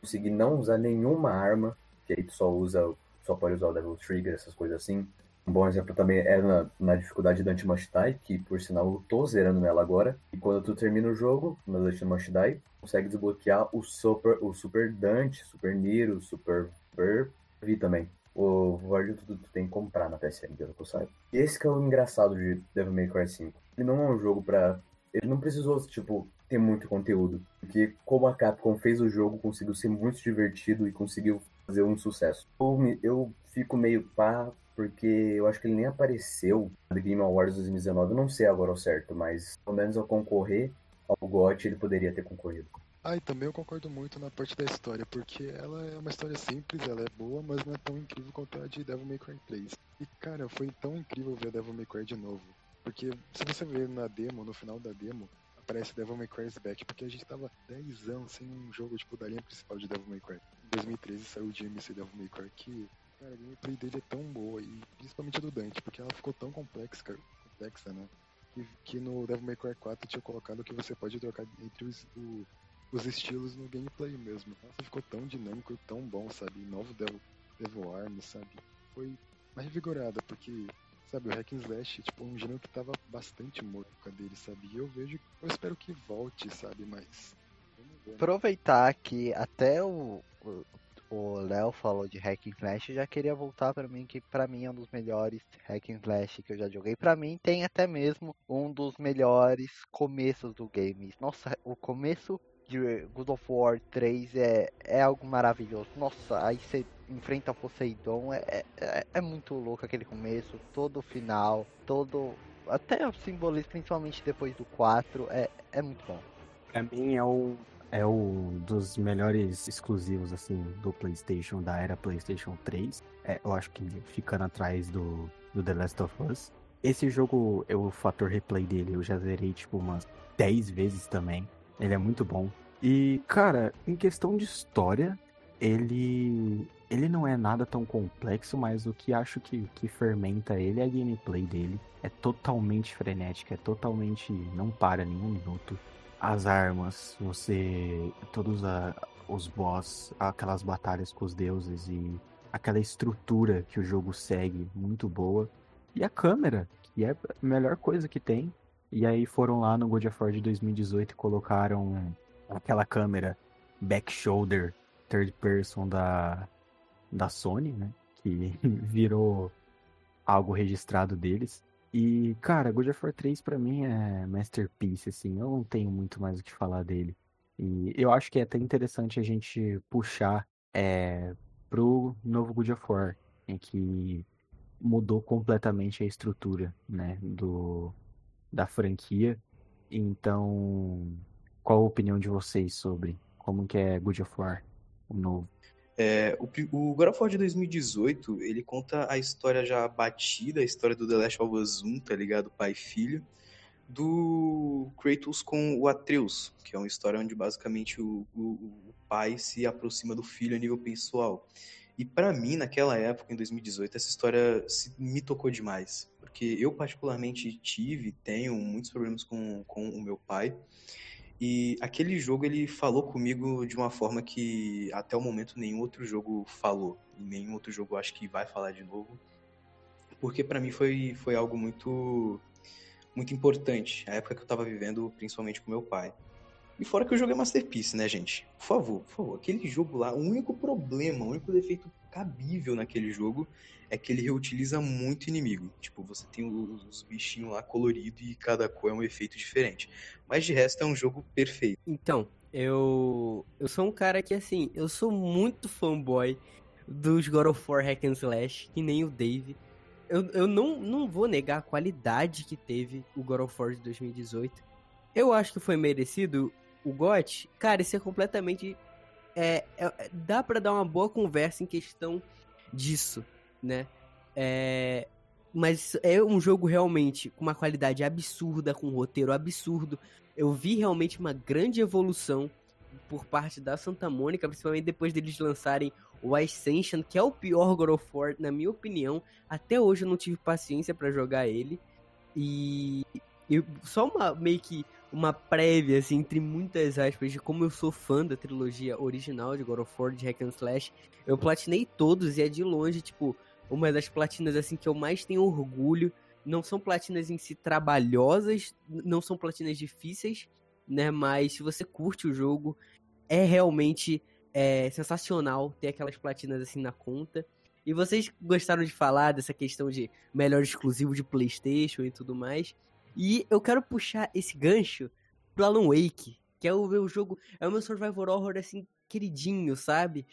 Speaker 6: conseguir não usar nenhuma arma, que aí tu só usa, só pode usar o Devil Trigger, essas coisas assim. Um bom exemplo também é na, na dificuldade da Anti-Must-Die, que por sinal eu tô zerando nela agora. E quando tu termina o jogo, na Anti-Must-Die, consegue desbloquear o Super, o Super Dante, Super Nero, Super Super Vi também. O Void tu, tu tem que comprar na PSN, pelo que eu saiba. E esse que é o engraçado de Devil May Cry 5. Ele não é um jogo pra... Ele não precisou, tipo, ter muito conteúdo. Porque como a Capcom fez o jogo, conseguiu ser muito divertido e conseguiu fazer um sucesso. Eu, eu fico meio pá, porque eu acho que ele nem apareceu no Game Awards 2019. Eu não sei agora ao certo, mas pelo menos ao concorrer ao GOT ele poderia ter concorrido.
Speaker 5: Ah, e também eu concordo muito na parte da história, porque ela é uma história simples, ela é boa, mas não é tão incrível quanto a de Devil May Cry 3. E cara, foi tão incrível ver Devil May Cry de novo. Porque se você ver na demo, no final da demo, aparece Devil May Cry's Back, porque a gente tava 10 anos sem um jogo tipo da linha principal de Devil May Cry. Em 2013 saiu o DMC Devil May Cry que, cara, a gameplay dele é tão boa, e principalmente a do Dante, porque ela ficou tão complexa, complexa, né? Que, que no Devil May Cry 4 tinha colocado que você pode trocar entre os, o- os estilos no gameplay mesmo. Nossa, ficou tão dinâmico e tão bom, sabe? Novo Devil, Devil Arm, sabe? Foi uma revigorada, porque, sabe, o Hack and Slash, tipo, um gênero que tava bastante morto com a dele, sabe? E eu vejo, eu espero que volte, sabe? Mas. Né?
Speaker 4: Aproveitar que até o- o Léo falou de Hack and Slash, eu já queria voltar pra mim, que pra mim é um dos melhores Hack and Slash que eu já joguei. Pra mim tem até mesmo um dos melhores começos do game. Nossa, o começo de God of War 3 é, é algo maravilhoso. Nossa, aí você enfrenta Poseidon, é, é, é muito louco aquele começo, todo o final, todo. Até o simbolismo, principalmente depois do 4, é, é muito bom.
Speaker 1: Pra mim é o é o dos melhores exclusivos assim do PlayStation da era PlayStation 3. É, eu acho que ficando atrás do, do The Last of Us. Esse jogo, eu, o fator replay dele, eu já zerei tipo umas 10 vezes também. Ele é muito bom. E, cara, em questão de história, ele ele não é nada tão complexo, mas o que acho que, que fermenta ele é a gameplay dele. É totalmente frenética, é totalmente. não para nenhum minuto as armas, você. todos a- os boss, aquelas batalhas com os deuses e aquela estrutura que o jogo segue, muito boa. E a câmera, que é a melhor coisa que tem. E aí foram lá no God of War de 2018 e colocaram aquela câmera back shoulder, third person da, da Sony, né? Que virou algo registrado deles. E, cara, God of War 3 pra mim é masterpiece, assim, eu não tenho muito mais o que falar dele. E eu acho que é até interessante a gente puxar é, pro novo God of War, em que mudou completamente a estrutura, né, do, da franquia. Então, qual a opinião de vocês sobre como que é God of War, o novo?
Speaker 3: É, o, o God of War de 2018, ele conta a história já batida, a história do The Last of Us 1, tá ligado? Pai e filho, do Kratos com o Atreus, que é uma história onde basicamente o, o, o pai se aproxima do filho a nível pessoal. E pra mim, naquela época, em 2018, essa história se- me tocou demais. Porque eu, particularmente, tive, tenho muitos problemas com, com o meu pai. E aquele jogo ele falou comigo de uma forma que até o momento nenhum outro jogo falou. E nenhum outro jogo acho que vai falar de novo. Porque pra mim foi, foi algo muito muito importante. A época que eu tava vivendo, principalmente com meu pai. E fora que o jogo é Masterpiece, né, gente? Por favor, por favor. Aquele jogo lá, o único problema, o único defeito cabível naquele jogo é que ele reutiliza muito inimigo. Tipo, você tem os, os bichinhos lá coloridos e cada cor é um efeito diferente. Mas de resto é um jogo perfeito.
Speaker 2: Então, eu. Eu sou um cara que, assim, eu sou muito fanboy dos God of War Hack and Slash, que nem o Dave. Eu, eu não, não vou negar a qualidade que teve o God of War de 2018. Eu acho que foi merecido o GOT. Cara, isso é completamente. É, é- dá pra dar uma boa conversa em questão disso, né? É, mas é um jogo realmente com uma qualidade absurda, com um roteiro absurdo. Eu vi realmente uma grande evolução por parte da Santa Mônica, principalmente depois deles lançarem o Ascension, que é o pior God of War, na minha opinião. Até hoje eu não tive paciência pra jogar ele. E, e só uma meio que uma prévia, assim, entre muitas aspas, de como eu sou fã da trilogia original de God of War, de Hack and Slash. Eu platinei todos e é de longe, tipo, uma das platinas assim que eu mais tenho orgulho. Não são platinas em si trabalhosas, não são platinas difíceis, né? Mas se você curte o jogo, é realmente é, sensacional ter aquelas platinas assim na conta. E vocês gostaram de falar dessa questão de melhor exclusivo de PlayStation e tudo mais. E eu quero puxar esse gancho pro Alan Wake, que é o meu jogo, é o meu survival horror assim queridinho, sabe?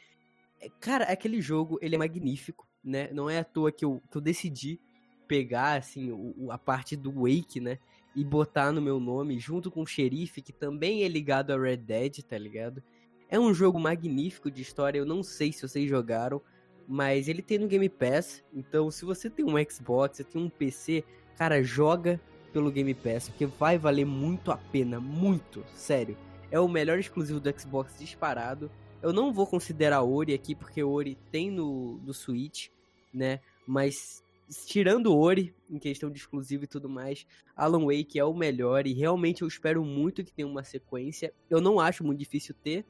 Speaker 2: É, Cara, aquele jogo, ele é magnífico, né? Não é à toa que eu, que eu decidi pegar, assim, o, a parte do Wake, né? E botar no meu nome, junto com o Xerife, que também é ligado a Red Dead, tá ligado? É um jogo magnífico de história, eu não sei se vocês jogaram, mas ele tem no Game Pass, então se você tem um Xbox, você tem um PC, cara, joga pelo Game Pass, porque vai valer muito a pena, muito, sério. É o melhor exclusivo do Xbox disparado. Eu não vou considerar Ori aqui, porque Ori tem no, no Switch, né? Mas tirando Ori, em questão de exclusivo e tudo mais, Alan Wake é o melhor e realmente eu espero muito que tenha uma sequência. Eu não acho muito difícil ter,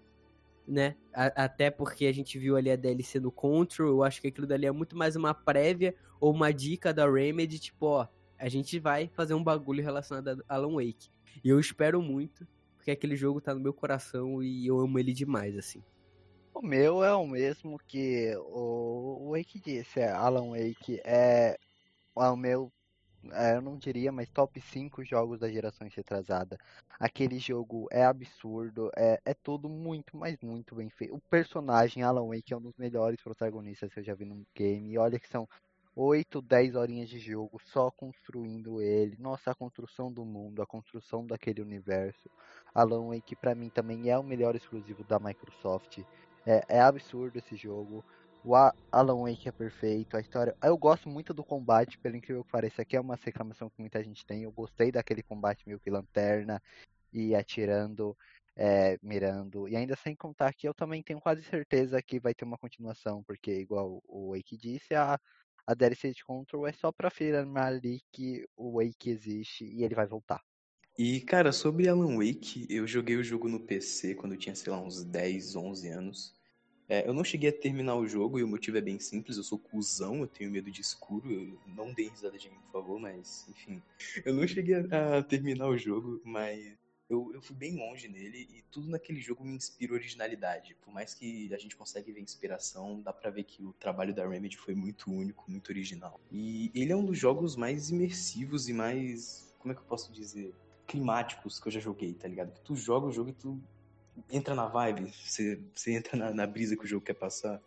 Speaker 2: né? A- até porque a gente viu ali a DLC no Control, eu acho que aquilo dali é muito mais uma prévia ou uma dica da Remedy, tipo, ó, a gente vai fazer um bagulho relacionado a Alan Wake. E eu espero muito, porque aquele jogo tá no meu coração e eu amo ele demais, assim.
Speaker 4: O meu é o mesmo que o Wake disse, é, Alan Wake é, é o meu, é, eu não diria, mas top 5 jogos da geração retrasada. Aquele jogo é absurdo, é, é tudo muito, mas muito bem feito. O personagem Alan Wake é um dos melhores protagonistas que eu já vi num game. E olha que são 8, 10 horinhas de jogo só construindo ele. Nossa, a construção do mundo, a construção daquele universo. Alan Wake pra mim também é o melhor exclusivo da Microsoft. É, é absurdo esse jogo. O Alan Wake é perfeito. A história. Eu gosto muito do combate, pelo incrível que pareça. Aqui é uma reclamação que muita gente tem. Eu gostei daquele combate meio que lanterna e atirando, é, mirando. E ainda sem contar que eu também tenho quase certeza que vai ter uma continuação, porque, igual o Wake disse, a, a DLC de Control é só pra afirmar ali que o Wake existe e ele vai voltar.
Speaker 3: E, cara, sobre Alan Wake, eu joguei o jogo no PC quando eu tinha, sei lá, uns 10, 11 anos. É, eu não cheguei a terminar o jogo e o motivo é bem simples, eu sou cuzão, eu tenho medo de escuro, eu não dei risada de mim, por favor, mas, enfim. Eu não cheguei a, a terminar o jogo, mas eu, eu fui bem longe nele e tudo naquele jogo me inspira originalidade. Por mais que a gente consiga ver inspiração, dá pra ver que o trabalho da Remedy foi muito único, muito original. E ele é um dos jogos mais imersivos e mais, como é que eu posso dizer? climáticos que eu já joguei, tá ligado? Que tu joga o jogo e tu entra na vibe, você, você entra na, na brisa que o jogo quer passar.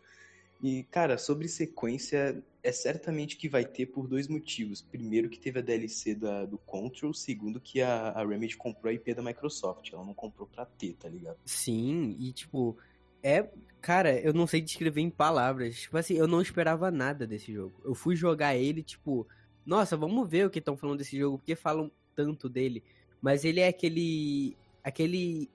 Speaker 3: E, cara, sobre sequência, é certamente que vai ter por dois motivos. Primeiro, que teve a DLC da, do Control. Segundo, que a, a Remedy comprou a IP da Microsoft. Ela não comprou pra ter, tá ligado?
Speaker 2: Sim, e tipo, é. Cara, eu não sei descrever em palavras. Tipo assim, eu não esperava nada desse jogo. Eu fui jogar ele, tipo, nossa, vamos ver o que estão falando desse jogo, porque falam tanto dele. Mas ele é aquele. aquele.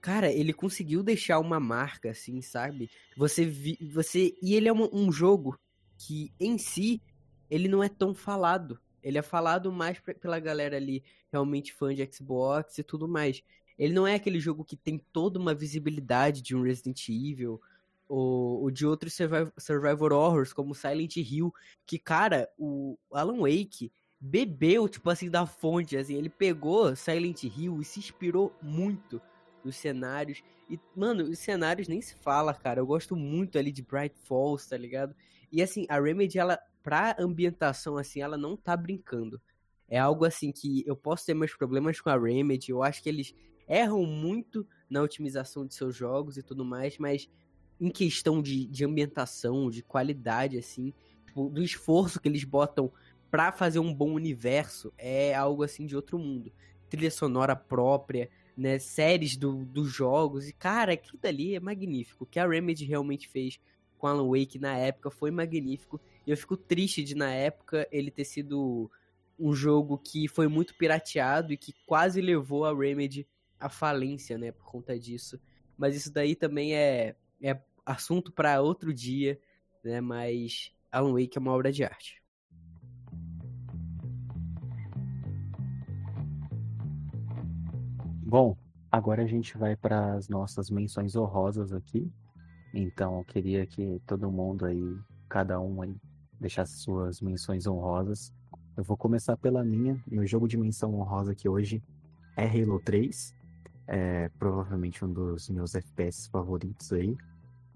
Speaker 2: Cara, ele conseguiu deixar uma marca, assim, sabe? Você vi, você E ele é um, um jogo que, em si, ele não é tão falado. Ele é falado mais pra- pela galera ali, realmente fã de Xbox e tudo mais. Ele não é aquele jogo que tem toda uma visibilidade de um Resident Evil ou, ou de outros surviv- survivor horrors, como Silent Hill, que, cara, o Alan Wake bebeu, tipo assim, da fonte, assim, ele pegou Silent Hill e se inspirou muito nos cenários. E, mano, os cenários nem se fala, cara. Eu gosto muito ali de Bright Falls, tá ligado? E assim, a Remedy, ela, pra ambientação, assim, ela não tá brincando. É algo assim que eu posso ter meus problemas com a Remedy, eu acho que eles erram muito na otimização de seus jogos e tudo mais, mas em questão de, de ambientação, de qualidade, assim, tipo, do esforço que eles botam pra fazer um bom universo, é algo assim de outro mundo. Trilha sonora própria, né, séries do, dos jogos, e cara, aquilo dali é magnífico. O que a Remedy realmente fez com Alan Wake na época foi magnífico, e eu fico triste de na época ele ter sido um jogo que foi muito pirateado e que quase levou a Remedy à falência, né, por conta disso. Mas isso daí também é, é assunto para outro dia, né, mas Alan Wake é uma obra de arte.
Speaker 1: Bom, agora a gente vai para as nossas menções honrosas aqui. Então, eu queria que todo mundo aí, cada um aí, deixar suas menções honrosas. Eu vou começar pela minha. Meu jogo de menção honrosa aqui hoje é Halo 3. É provavelmente um dos meus FPS favoritos aí.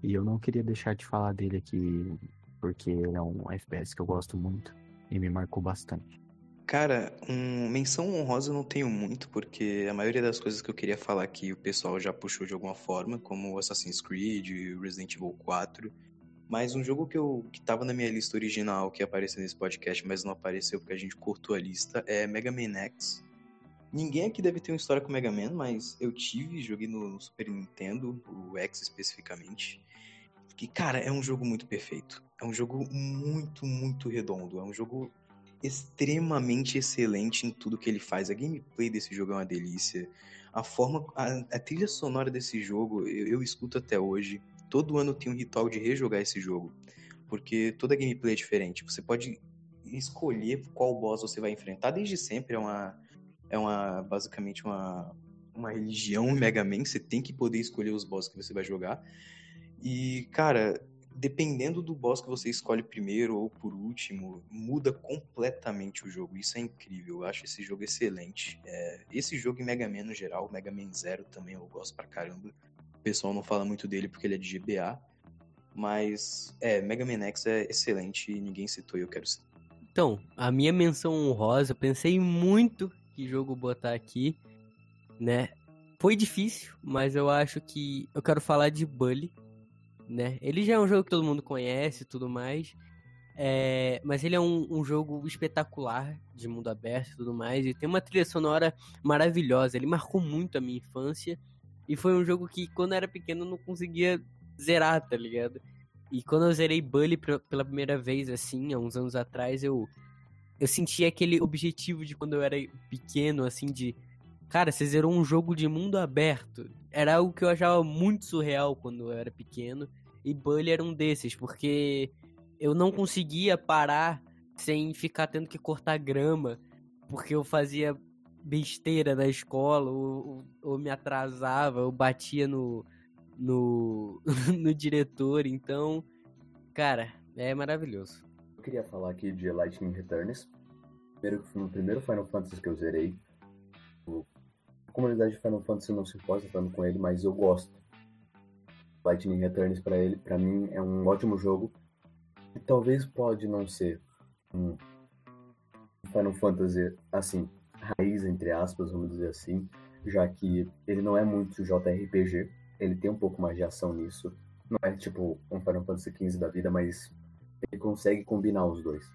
Speaker 1: E eu não queria deixar de falar dele aqui, porque ele é um FPS que eu gosto muito e me marcou bastante.
Speaker 3: Cara, um, menção honrosa eu não tenho muito, porque a maioria das coisas que eu queria falar aqui o pessoal já puxou de alguma forma, como Assassin's Creed, Resident Evil 4. Mas um jogo que eu que tava na minha lista original, que apareceu nesse podcast, mas não apareceu porque a gente cortou a lista, é Mega Man X. Ninguém aqui deve ter uma história com Mega Man, mas eu tive, joguei no, Super Nintendo, o X especificamente. Que, cara, é um jogo muito perfeito. É um jogo muito, muito redondo. É um jogo extremamente excelente em tudo que ele faz. A gameplay desse jogo é uma delícia. A forma, a, a trilha sonora desse jogo eu, eu, escuto até hoje. Todo ano tem um ritual de rejogar esse jogo, porque toda gameplay é diferente. Você pode escolher qual boss você vai enfrentar. Desde sempre é uma, é uma basicamente uma, uma religião Mega Man. Você tem que poder escolher os bosses que você vai jogar. E cara, dependendo do boss que você escolhe primeiro ou por último, muda completamente o jogo. Isso é incrível. Eu acho esse jogo excelente. É, esse jogo em Mega Man no geral, Mega Man Zero também eu gosto pra caramba. O pessoal não fala muito dele porque ele é de GBA. Mas, é, Mega Man X é excelente e ninguém citou e eu quero citar.
Speaker 2: Então, a minha menção honrosa, pensei muito que jogo botar aqui, né? Foi difícil, mas eu acho que eu quero falar de Bully, né? Ele já é um jogo que todo mundo conhece e tudo mais. É, mas ele é um, um, jogo espetacular de mundo aberto e tudo mais. E tem uma trilha sonora maravilhosa. Ele marcou muito a minha infância. E foi um jogo que, quando eu era pequeno, eu não conseguia zerar, tá ligado? E quando eu zerei Bully pela primeira vez, assim, há uns anos atrás, eu, eu senti aquele objetivo de quando eu era pequeno, assim, de. Cara, você zerou um jogo de mundo aberto era algo que eu achava muito surreal quando eu era pequeno. E Bully era um desses, porque eu não conseguia parar sem ficar tendo que cortar grama, porque eu fazia besteira na escola, ou, ou, ou me atrasava, eu batia no, no, no diretor. Então, cara, é maravilhoso.
Speaker 6: Eu queria falar aqui de Lightning Returns. Primeiro, no primeiro Final Fantasy que eu zerei, o comunidade de Final Fantasy não se importa tanto com ele, mas eu gosto. Lightning Returns para ele, para mim é um ótimo jogo. E talvez pode não ser um Final Fantasy assim, raiz entre aspas, vamos dizer assim, já que ele não é muito JRPG, ele tem um pouco mais de ação nisso. Não é tipo um Final Fantasy XV da vida, mas ele consegue combinar os dois.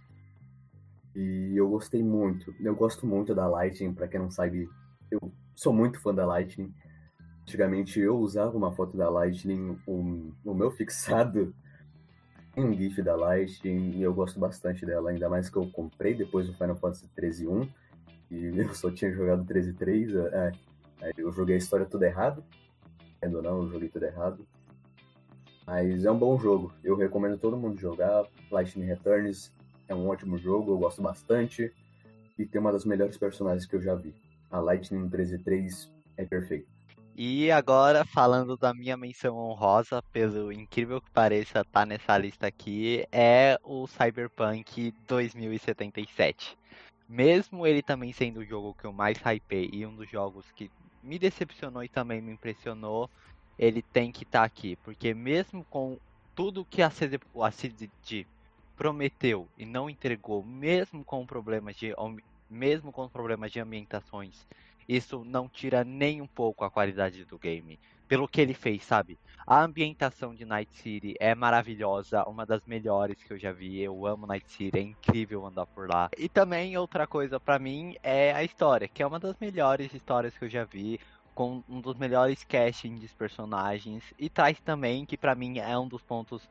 Speaker 6: E eu gostei muito. Eu gosto muito da Lightning, para quem não sabe, eu sou muito fã da Lightning. Antigamente eu usava uma foto da Lightning, o, o meu fixado em um GIF da Lightning, e eu gosto bastante dela, ainda mais que eu comprei depois do Final Fantasy 13.1, e eu só tinha jogado 13.3, é, é, eu joguei a história tudo errado, entendo ou não, eu joguei tudo errado. Mas é um bom jogo, eu recomendo todo mundo jogar, Lightning Returns é um ótimo jogo, eu gosto bastante, e tem uma das melhores personagens que eu já vi a Lightning 13.3 é perfeito.
Speaker 4: E agora, falando da minha menção honrosa, pelo incrível que pareça tá nessa lista aqui, é o Cyberpunk 2077. Mesmo ele também sendo o jogo que eu mais hypei e um dos jogos que me decepcionou e também me impressionou, ele tem que estar tá aqui. Porque mesmo com tudo que a CD, a CD prometeu e não entregou, mesmo com problemas de mesmo com problemas de ambientações, isso não tira nem um pouco a qualidade do game. Pelo que ele fez, sabe? A ambientação de Night City é maravilhosa, uma das melhores que eu já vi. Eu amo Night City, é incrível andar por lá. E também outra coisa para mim é a história, que é uma das melhores histórias que eu já vi, com um dos melhores castings de personagens e traz também que para mim é um dos pontos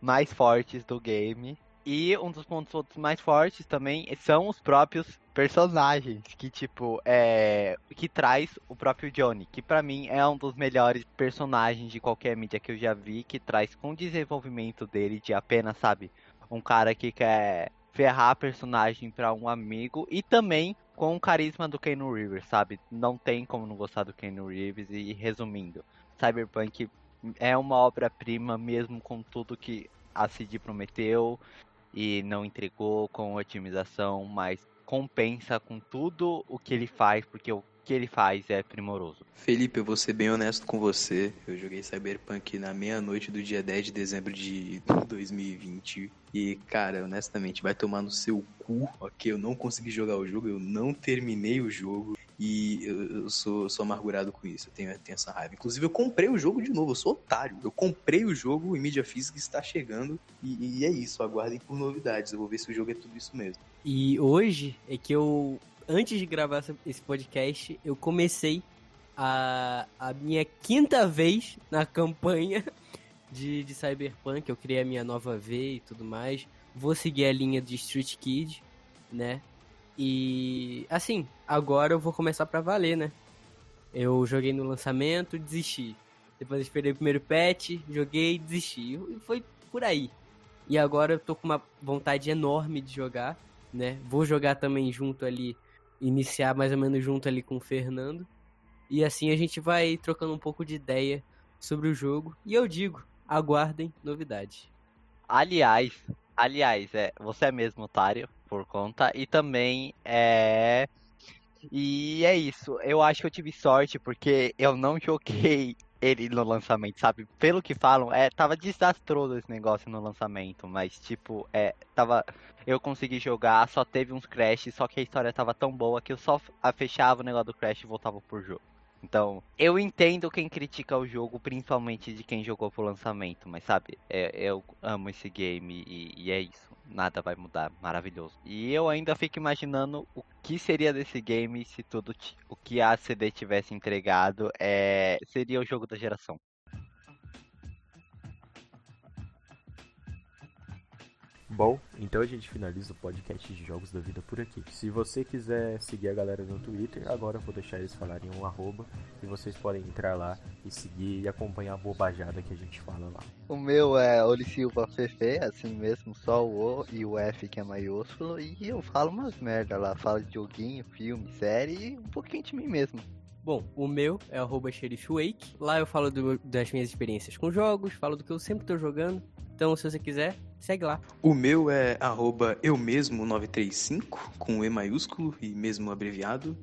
Speaker 4: mais fortes do game, e um dos pontos mais fortes também são os próprios personagens, que tipo, é. que traz o próprio Johnny, que para mim é um dos melhores personagens de qualquer mídia que eu já vi, que traz com o desenvolvimento dele de apenas, sabe, um cara que quer ferrar a personagem para um amigo e também com o carisma do Keanu Reeves, sabe? Não tem como não gostar do Keanu Reeves e resumindo, Cyberpunk é uma obra-prima mesmo com tudo que a CD prometeu e não entregou com otimização, mas compensa com tudo o que ele faz, porque o que ele faz é primoroso.
Speaker 3: Felipe, eu vou ser bem honesto com você. Eu joguei Cyberpunk na meia-noite do dia 10 de dezembro de 2020. E, cara, honestamente, vai tomar no seu cu, ok? Eu não consegui jogar o jogo, eu não terminei o jogo. E eu, eu sou, sou amargurado com isso, eu tenho, eu tenho essa raiva. Inclusive, eu comprei o jogo de novo, eu sou otário. Eu comprei o jogo em mídia física, está chegando. E, e é isso, aguardem por novidades. Eu vou ver se o jogo é tudo isso mesmo.
Speaker 2: E hoje é que eu, antes de gravar esse podcast, eu comecei a, a minha quinta vez na campanha de, de Cyberpunk. Eu criei a minha nova V e tudo mais. Vou seguir a linha de Street Kid, né? E assim, agora eu vou começar pra valer, né? Eu joguei no lançamento, desisti. Depois esperei o primeiro patch, joguei, desisti. E foi por aí. E agora eu tô com uma vontade enorme de jogar, né? Vou jogar também junto ali, iniciar mais ou menos junto ali com o Fernando. E assim a gente vai trocando um pouco de ideia sobre o jogo. E eu digo, aguardem novidades.
Speaker 4: Aliás, aliás, é, você é mesmo otário por conta e também é e é isso. Eu acho que eu tive sorte porque eu não joguei ele no lançamento, sabe? Pelo que falam, é, tava desastroso esse negócio no lançamento, mas tipo, é, tava eu consegui jogar, só teve uns crashes, só que a história tava tão boa que eu só fechava o negócio do crash e voltava pro jogo. Então, eu entendo quem critica o jogo, principalmente de quem jogou pro lançamento, mas sabe, é- eu amo esse game e, e é isso. Nada vai mudar, maravilhoso. E eu ainda fico imaginando o que seria desse game se tudo o que a CD tivesse entregado é, seria o jogo da geração.
Speaker 8: Bom, então a gente finaliza o podcast de Jogos da Vida por aqui. Se você quiser seguir a galera no Twitter, agora eu vou deixar eles falarem um arroba e vocês podem entrar lá e seguir e acompanhar a bobajada que a gente fala lá.
Speaker 9: O meu é Oli Silva Fefe, assim mesmo, só o O e o F que é maiúsculo. E eu falo umas merda lá, falo de joguinho, filme, série e um pouquinho de mim mesmo.
Speaker 2: Bom, o meu é arroba xerifwake. Lá eu falo do- das minhas experiências com jogos, falo do que eu sempre tô jogando. Então, se você quiser, segue lá.
Speaker 3: O meu é arroba eu mesmo 935, com E maiúsculo e mesmo abreviado.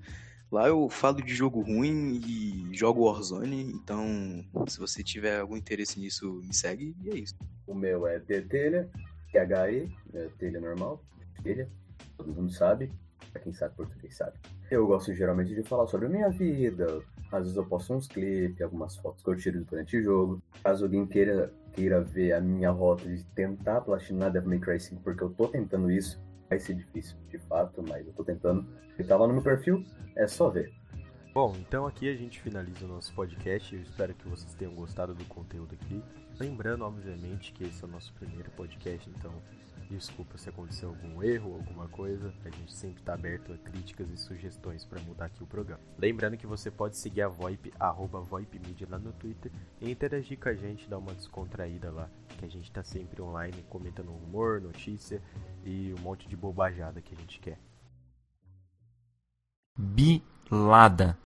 Speaker 3: Lá eu falo de jogo ruim e jogo Warzone, então se você tiver algum interesse nisso, me segue e é isso.
Speaker 6: O meu é Telha, T-H-E, é telha normal, telha, todo mundo sabe, pra quem sabe português sabe. Eu gosto geralmente de falar sobre a minha vida, às vezes eu posto uns clipes, algumas fotos que eu tiro durante o jogo. Caso alguém queira, queira ver a minha rota de tentar platinar Devil May Cry 5, porque eu tô tentando isso, vai ser difícil, de fato, mas eu tô tentando. Ele tá lá no meu perfil, é só ver.
Speaker 8: Bom, então aqui a gente finaliza o nosso podcast. Eu espero que vocês tenham gostado do conteúdo aqui. Lembrando, obviamente, que esse é o nosso primeiro podcast, então desculpa se aconteceu algum erro, alguma coisa. A gente sempre está aberto a críticas e sugestões para mudar aqui o programa. Lembrando que você pode seguir a VoIP, arroba VoIPmedia lá no Twitter e interagir com a gente, dar uma descontraída lá, que a gente tá sempre online comentando humor, notícia e um monte de bobajada que a gente quer.
Speaker 10: Bilada.